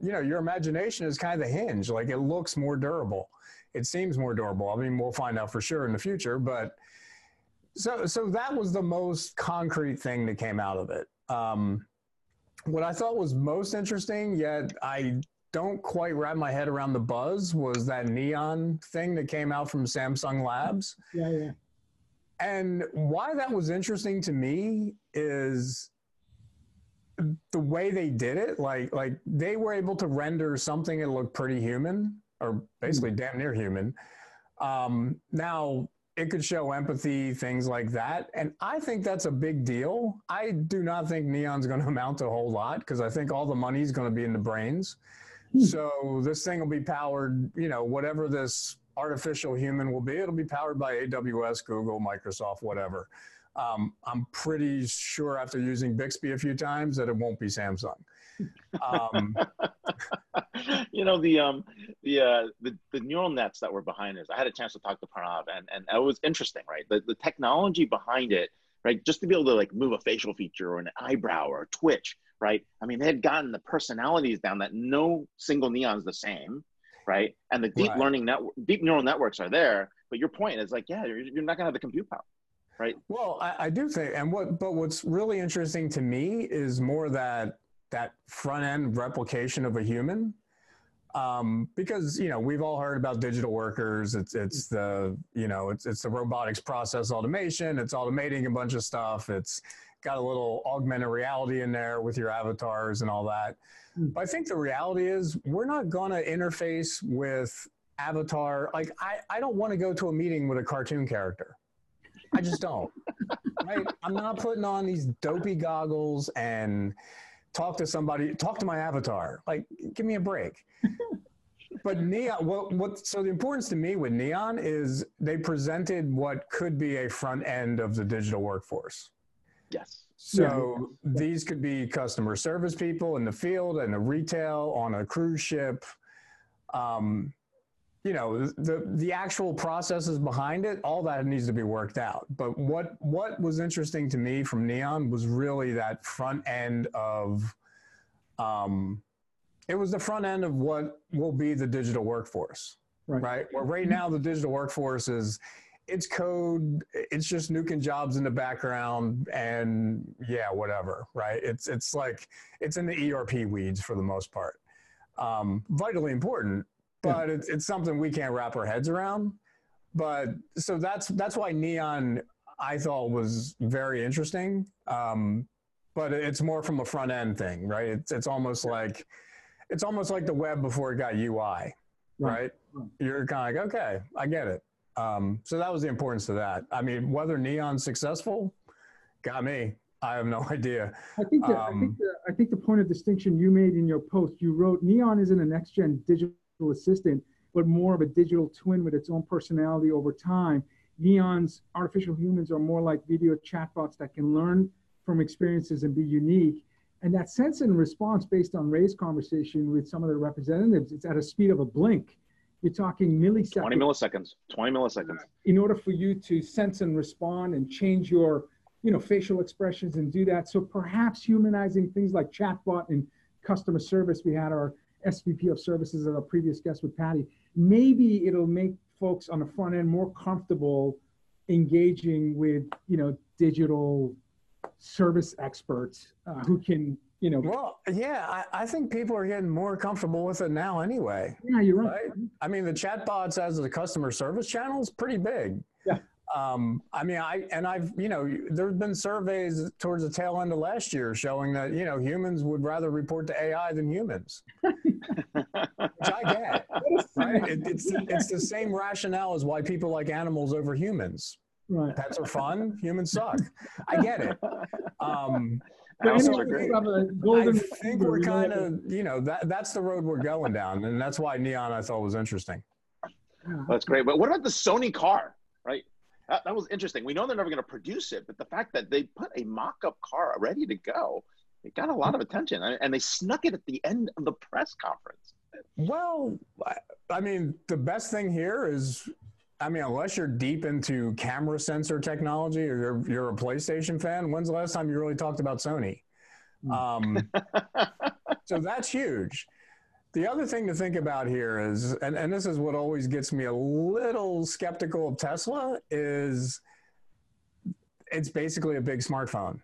E: you know, your imagination is kind of the hinge. Like it looks more durable. It seems more durable. I mean, we'll find out for sure in the future, but so so that was the most concrete thing that came out of it. Um, what I thought was most interesting, yet I don't quite wrap my head around the buzz, was that neon thing that came out from Samsung Labs.
A: Yeah, yeah.
E: And why that was interesting to me is the way they did it. Like, like they were able to render something that looked pretty human, or basically damn near human. Um, now, it could show empathy, things like that. And I think that's a big deal. I do not think Neon's going to amount to a whole lot because I think all the money is going to be in the brains. Hmm. So this thing will be powered, you know, whatever this artificial human will be, it'll be powered by AWS, Google, Microsoft, whatever. Um, I'm pretty sure after using Bixby a few times that it won't be Samsung. Um,
B: you know the um the uh the, the neural nets that were behind this. I had a chance to talk to Pranav, and and it was interesting, right? The the technology behind it, right? Just to be able to like move a facial feature or an eyebrow or a twitch, right? I mean, they had gotten the personalities down that no single neon's the same, right? And the deep right. learning network, deep neural networks are there. But your point is like, yeah, you're, you're not gonna have the compute power right?
E: Well, I, I, do think, and what, but what's really interesting to me is more that that front end replication of a human. Um, because you know we've all heard about digital workers. It's it's the you know it's it's the robotics process automation. It's automating a bunch of stuff. It's got a little augmented reality in there with your avatars and all that. Hmm. But I think the reality is we're not going to interface with avatar. Like I I don't want to go to a meeting with a cartoon character. I just don't. right? I'm not putting on these dopey goggles and talk to somebody, talk to my avatar. Like, give me a break. but neon what what so the importance to me with neon is they presented what could be a front end of the digital workforce
B: yes
E: so yeah. these could be customer service people in the field and the retail on a cruise ship um, you know the the actual processes behind it all that needs to be worked out. But what what was interesting to me from neon was really that front end of um it was the front end of what will be the digital workforce right, right? where right now the digital workforce is it's code it's just nuking jobs in the background and yeah whatever right? It's it's like it's in the erp weeds for the most part. Um, vitally important but it's, it's something we can't wrap our heads around. But so that's that's why neon I thought was very interesting. Um, but it's more from a front end thing, right? It's it's almost like it's almost like the web before it got UI, right? right? You're kind of like, okay, I get it. Um, so that was the importance of that. I mean, whether neon's successful, got me. I have no idea.
A: I think, that, um, I, think the, I think the point of distinction you made in your post, you wrote Neon isn't a next gen digital assistant, but more of a digital twin with its own personality over time. Neon's artificial humans are more like video chatbots that can learn from experiences and be unique. And that sense and response based on Ray's conversation with some of the representatives, it's at a speed of a blink. You're talking milliseconds.
B: 20 milliseconds. 20 milliseconds.
A: In order for you to sense and respond and change your, you know, facial expressions and do that. So perhaps humanizing things like chatbot and customer service. We had our SVP of services as our previous guest with Patty, maybe it'll make folks on the front end more comfortable engaging with, you know, digital service experts uh, who can, you know.
E: Well, yeah, I, I, think people are getting more comfortable with it now anyway.
A: Yeah, you're right. right?
E: I mean, the chatbots as a customer service channel is pretty big.
A: Yeah.
E: Um, I mean, I and I've you know there's been surveys towards the tail end of last year showing that you know humans would rather report to AI than humans, which I get. Right? It, it's it's the same rationale as why people like animals over humans.
A: Right.
E: Pets are fun. Humans suck. I get it. Um,
B: I.
E: I think we're kind of, you know, that that's the road we're going down, and that's why neon I thought was interesting.
B: That's great. But what about the Sony car? That, that was interesting. We know they're never going to produce it, but the fact that they put a mock-up car ready to go, it got a lot of attention, and they snuck it at the end of the press conference.
E: Well, I mean, the best thing here is, I mean, unless you're deep into camera sensor technology or you're, you're a PlayStation fan, when's the last time you really talked about Sony? Hmm. Um, so that's huge. The other thing to think about here is, and, and this is what always gets me a little skeptical of Tesla, is it's basically a big smartphone,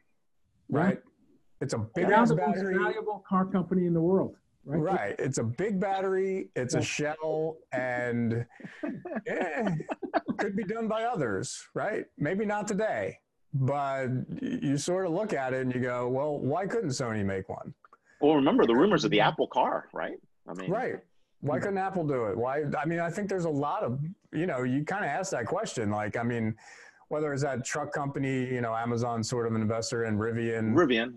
E: right? It's a big
A: Now
E: ass
A: the most
E: battery.
A: valuable car company in the world, right?
E: Right. It's a big battery, it's
A: Yeah.
E: a shell, and eh, could be done by others, right? Maybe not today, but you sort of look at it and you go, well, why couldn't Sony make one?
B: Well, remember the rumors of the Apple car, right? I mean,
E: Right. Why couldn't Apple do it? Why? I mean, I think there's a lot of, you know, you kind of ask that question. Like, I mean, whether it's that truck company, you know, Amazon sort of an investor in Rivian,
B: Rivian.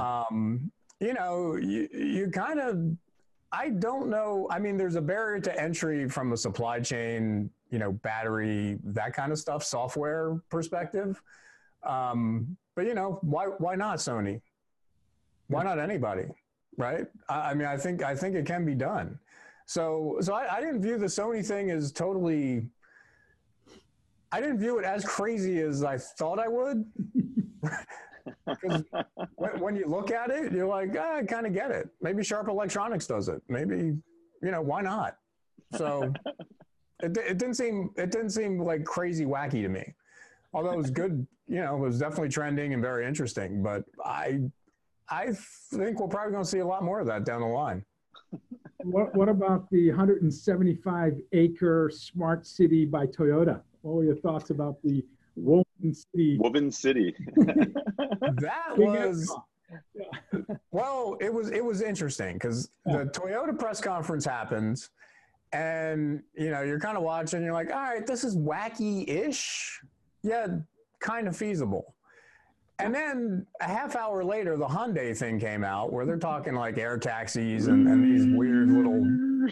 E: um, you know, you, you kind of, I don't know. I mean, there's a barrier to entry from a supply chain, you know, battery, that kind of stuff, software perspective. Um, but you know, why why not Sony? Why not anybody? Right? I, I mean, I think I think it can be done. So so I, I didn't view the Sony thing as totally. I didn't view it as crazy as I thought I would. 'Cause when, when you look at it, you're like, ah, I kind of get it. Maybe Sharp Electronics does it. Maybe, you know, why not? So it, it didn't seem it didn't seem like crazy wacky to me. Although it was good, you know, it was definitely trending and very interesting. But I I think we're probably going to see a lot more of that down the line.
A: What, what about the 175 acre smart city by Toyota? What were your thoughts about the Woven City?
B: Woven City.
E: That was Well, it was it was interesting because
A: Yeah.
E: the Toyota press conference happens, and you know you're kind of watching. You're like, all right, this is wacky-ish, yeah, kind of feasible. And then a half hour later, the Hyundai thing came out where they're talking like air taxis and, and these weird little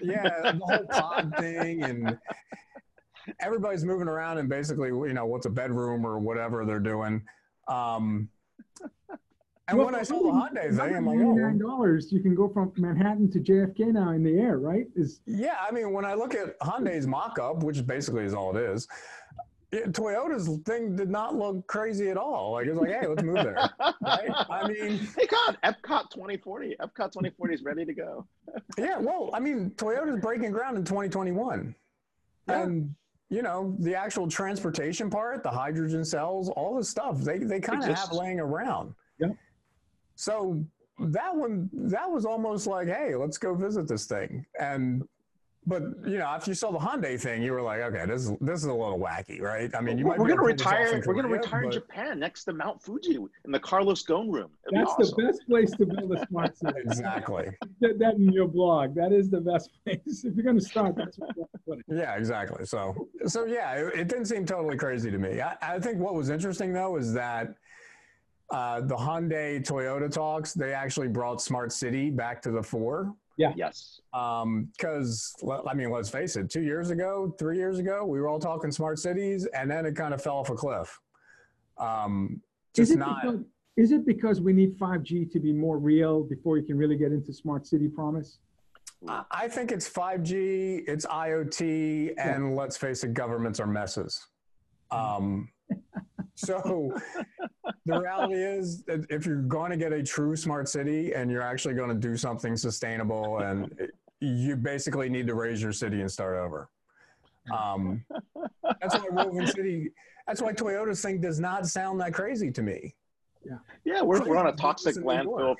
E: yeah, the whole pod thing and everybody's moving around and basically, you know, what's a bedroom or whatever they're doing. Um, and
A: Well,
E: when I saw the Hyundai thing, I'm like, oh,
A: $199, dollars you can go from Manhattan to JFK now in the air, right? Is
E: yeah. I mean, when I look at Hyundai's mock-up, which basically is all it is, it, Toyota's thing did not look crazy at all. Like it's like, hey, let's move there. Right? I mean,
B: Hey, God, Epcot 2040. Epcot 2040 is ready to go.
E: Yeah, well, I mean, Toyota's breaking ground in 2021.
B: Yeah.
E: And, you know, the actual transportation part, the hydrogen cells, all this stuff, they, they kind of have laying around.
A: Yeah.
E: So that one, that was almost like, hey, let's go visit this thing. And, but, you know, if you saw the Hyundai thing, you were like, okay, this is, this is a little wacky, right? I mean, you
B: we're
E: might
B: we're gonna
E: able to pull this off
B: retire. We're gonna
E: Korea,
B: retire in Japan next to Mount Fuji in the Carlos Ghosn room. It'd
A: that's
B: awesome.
A: the best place to build a smart city.
E: Exactly.
A: Put that in your blog. That is the best place. If you're going to start, that's where you put it.
E: Yeah, exactly. So, so yeah, it, it didn't seem totally crazy to me. I, I think what was interesting though is that uh, the Hyundai Toyota talks they actually brought Smart City back to the fore.
B: Yes.
E: Because I mean, let's face it, two years ago, three years ago, we were all talking smart cities, and then it kind of fell off a cliff. Um,
A: Is
E: just
A: it,
E: not.
A: because, is it because we need 5G to be more real before you can really get into smart city promise?
E: I- I think it's 5G, it's IoT, and let's face it, governments are messes. Um, so the reality is that if you're going to get a true smart city and you're actually going to do something sustainable, and you basically need to raze your city and start over. Um, that's why Woven City, that's why Toyota's thing does not sound that crazy to me.
B: Yeah, yeah we're, we're on a toxic
E: in New York.
B: landfill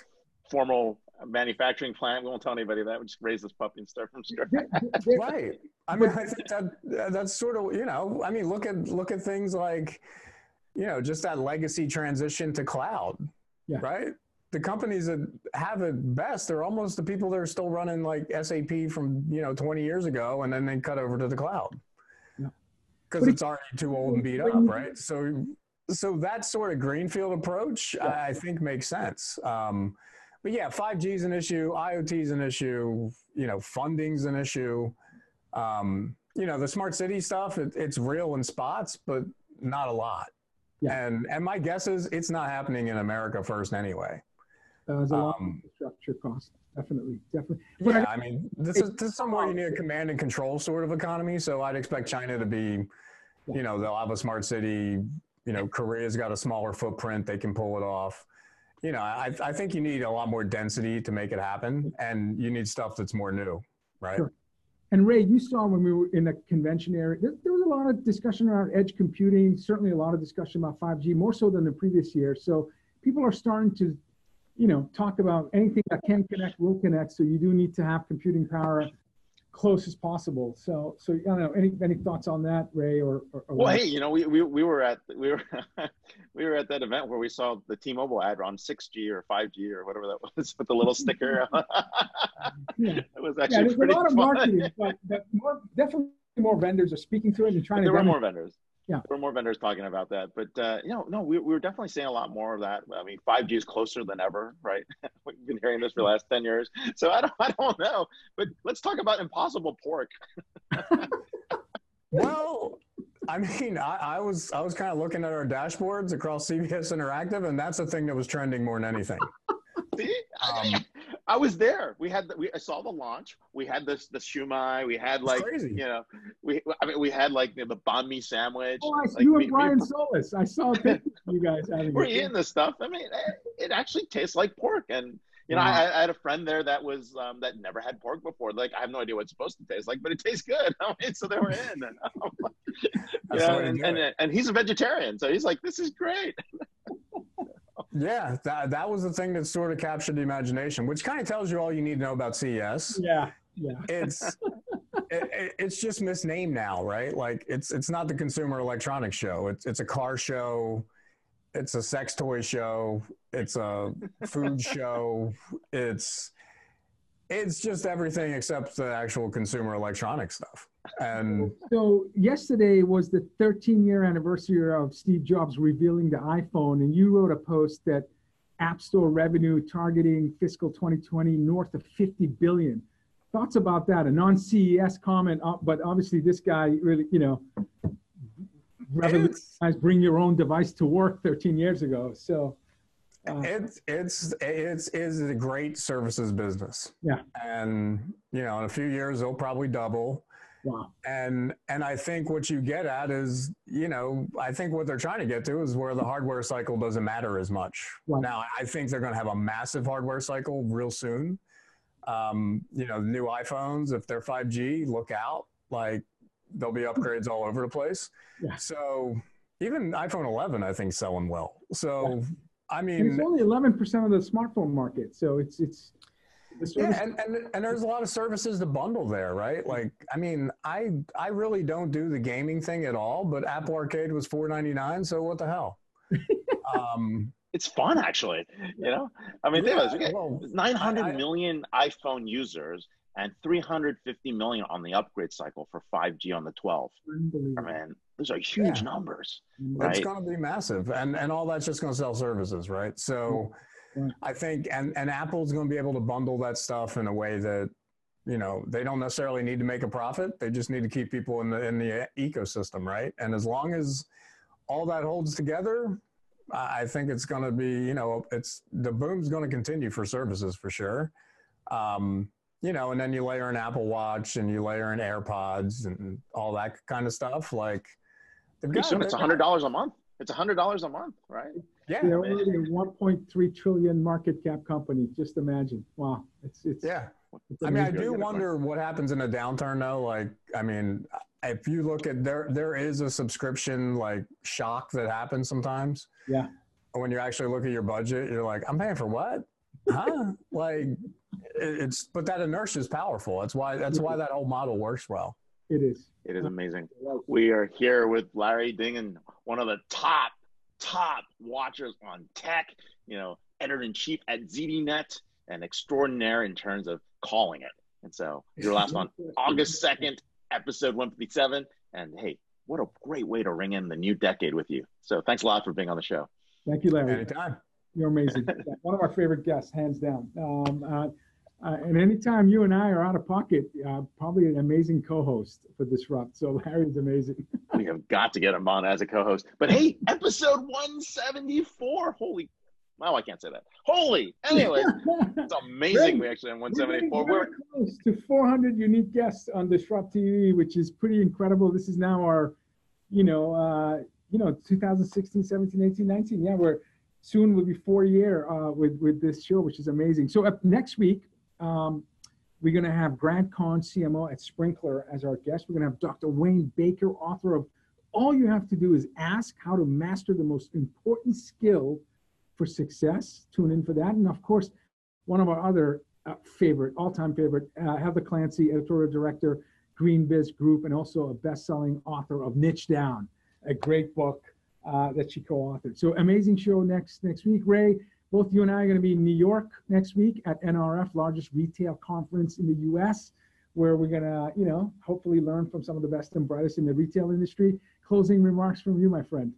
B: formal manufacturing plant. We won't tell anybody that. We just raze this puppy and start from scratch.
A: There- there-
E: right i mean i think that that's sort of you know i mean look at look at things like you know just that legacy transition to cloud
A: Yeah.
E: right? The companies that have it best they're almost the people that are still running like sap from you know 20 years ago and then they cut over to the cloud. Because
A: But
E: it's already too old and beat up right? So so that sort of greenfield approach I, I think makes sense. Um, but yeah 5g is an issue iot is an issue you know funding's an issue. Um, you know the smart city stuff it, it's real in spots but not a lot
A: Yeah.
E: and and my guess is it's not happening in america first anyway
A: Uh, there's a lot
E: Um,
A: of infrastructure cost. Definitely, definitely. But I-
E: yeah i mean this is this is somewhere you need a command and control sort of economy so i'd expect china to be you know they'll have a smart city you know korea's got a smaller footprint they can pull it off you know, I, I think you need a lot more density to make it happen, and you need stuff that's more new, right?
A: Sure. And Ray, you saw when we were in the convention area, there, there, was a lot of discussion around edge computing, certainly a lot of discussion about 5G, more so than the previous year. So people are starting to, you know, talk about anything that can connect will connect. So you do need to have computing power close as possible. So, so I don't know. Any any thoughts on that, Ray? Or, or, or
B: well, hey, you know, we, we we were at we were we were at that event where we saw the T-Mobile ad on 6G or 5G or whatever that was with the little sticker.
A: yeah. It was actually yeah, there's a lot of marketing, but, but more, definitely more vendors are speaking to it and trying
B: there
A: to.
B: There were more vendors
A: yeah.
B: There were more vendors talking about that but uh, you know no we, we were definitely seeing a lot more of that. I mean 5g is closer than ever right? We've been hearing this for the last 10 years. So i don't, I don't know but let's talk about impossible pork.
E: Well I mean, I, I, was I was kind of looking at our dashboards across CBS Interactive, and that's the thing that was trending more than anything.
B: See, um, I was there. We had the, we I saw the launch. We had this the shumai. We had like you know we I mean we had like you know, the banh mi sandwich.
A: Oh, I,
B: like,
A: you and Brian we, Solis. I saw you guys having.
B: We're eating this stuff. I mean, it, it, actually tastes like pork, and you know wow. I, I, had a friend there that was um, that never had pork before. Like I have no idea what it's supposed to taste like, but it tastes good. I mean, so they were in, and, yeah, and, and, and he's a vegetarian, so he's like, this is great.
E: Yeah, that, that was the thing that sort of captured the imagination, which kind of tells you all you need to know about CES.
A: Yeah, yeah.
E: It's it, it's just misnamed now, right? Like it's it's not the Consumer Electronics Show. It's it's a car show. It's a sex toy show. It's a food show. It's it's just everything except the actual consumer electronics stuff. And
A: so yesterday was the 13 year anniversary of Steve Jobs revealing the iPhone, and you wrote a post that App Store revenue targeting fiscal 2020 north of 50 billion. Thoughts about that? A non CES comment, uh, but obviously this guy really, you know, revolutionized bring your own device to work 13 years ago. So
E: uh, it's it's it's is a great services business.
A: Yeah,
E: and you know, in a few years, it'll probably double.
A: Wow.
E: And and I think what you get at is, you know, I think what they're trying to get to is where the hardware cycle doesn't matter as much. Right. Now, I think they're going to have a massive hardware cycle real soon. Um, you know, new iPhones, if they're 5G, look out. Like there'll be upgrades all over the place.
A: Yeah.
E: So even iPhone 11, I think, selling well. So yeah. I mean,
A: it's only 11% of the smartphone market. So it's it's
E: yeah, and, and and there's a lot of services to bundle there, right? Like, I mean, I I really don't do the gaming thing at all, but Apple Arcade was four ninety nine, so what the hell?
B: um, it's fun actually. You know, I mean, yeah, think well, nine hundred million iPhone users and 350 million on the upgrade cycle for 5G on the 12. I mean, those are huge yeah. numbers. Right?
E: It's going to be massive, and and all that's just going to sell services, right? So. Yeah I think, and, and Apple's going to be able to bundle that stuff in a way that, you know, they don't necessarily need to make a profit. They just need to keep people in the, in the ecosystem, right? And as long as all that holds together, I think it's going to be, you know, it's the boom's going to continue for services for sure. Um, you know, and then you layer in Apple Watch and you layer in AirPods and all that kind of stuff. Like,
B: pretty soon it's a hundred dollars a month. It's a hundred dollars a month, right?
A: Yeah, they're already a 1.3 trillion market cap company. Just imagine. Wow, it's it's.
E: Yeah, it's I mean, I do wonder what happens in a downturn, though. Like, I mean, if you look at there, there is a subscription like shock that happens sometimes.
A: Yeah.
E: When you actually look at your budget, you're like, I'm paying for what? Huh? like, it's but that inertia is powerful. That's why that's why that whole model works well.
A: It is.
B: It is amazing. We are here with Larry Dignan, one of the top top watchers on tech, you know, editor in chief at ZDNet and extraordinaire in terms of calling it. And so you're last on August 2nd, episode 157. And hey, what a great way to ring in the new decade with you. So thanks a lot for being on the show.
A: Thank you, Larry.
E: Anytime.
A: You're amazing. One of our favorite guests, hands down. Um, uh, uh, and anytime you and I are out of pocket, uh, probably an amazing co-host for Disrupt. So Larry's amazing.
B: we have got to get him on as a co-host. But hey, episode 174. Holy, wow, I can't say that. Holy. Anyway, it's amazing. we actually have 174. We're,
A: We're close to 400 unique guests on DisrupTV, which is pretty incredible. This is now our, you know, uh, you know, 2016, 17, 18, 19. Yeah, we're soon will be four year uh, with with this show, which is amazing. So up next week, um, we're going to have Grad Conn, CMO at Sprinklr, as our guest. We're going to have Dr. Wayne Baker, author of All You Have to Do Is Ask How to Master the Most Important Skill for Success. Tune in for that. And of course, one of our other uh, favorite, all-time favorite, uh, Heather Clancy, editorial director, GreenBiz Group, and also a best-selling author of Niche Down, a great book uh, that she co-authored. So amazing show next next week. Ray, both you and I are going to be in New York next week at NRF, largest retail conference in the U.S., where we're going to, you know, hopefully learn from some of the best and brightest in the retail industry. Closing remarks from you, my friend.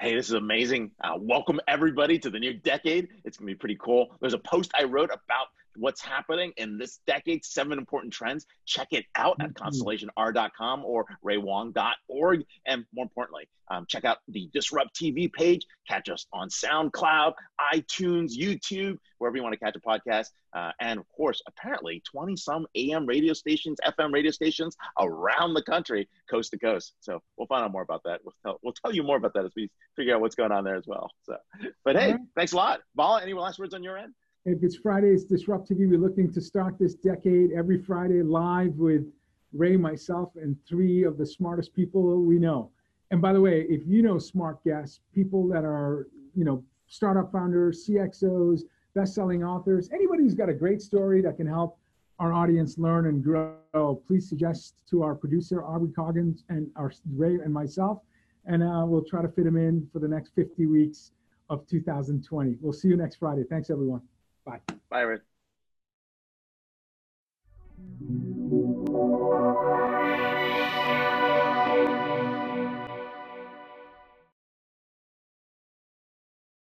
B: Hey, this is amazing. Uh, welcome everybody to the new decade. It's going to be pretty cool. There's a post I wrote about what's happening in this decade, seven important trends. Check it out at mm-hmm. constellationr.com or raywang.org. And more importantly, um, check out the DisrupTV page. Catch us on SoundCloud, iTunes, YouTube, wherever you want to catch a podcast. Uh, and of course, apparently 20 some AM radio stations, FM radio stations around the country, coast to coast. So we'll find out more about that. We'll tell, we'll tell you more about that as we figure out what's going on there as well. So, but hey, right. thanks a lot. Vala, any last words on your end?
A: If it's Friday's DisrupTV, we're looking to start this decade every Friday live with Ray, myself, and three of the smartest people we know. And by the way, if you know smart guests, people that are, you know, startup founders, CXOs, best-selling authors, anybody who's got a great story that can help our audience learn and grow, please suggest to our producer, Aubrey Coggins, and our Ray and myself, and uh, we'll try to fit them in for the next 50 weeks of 2020. We'll see you next Friday. Thanks, everyone. Bye.
B: Bye, Rich.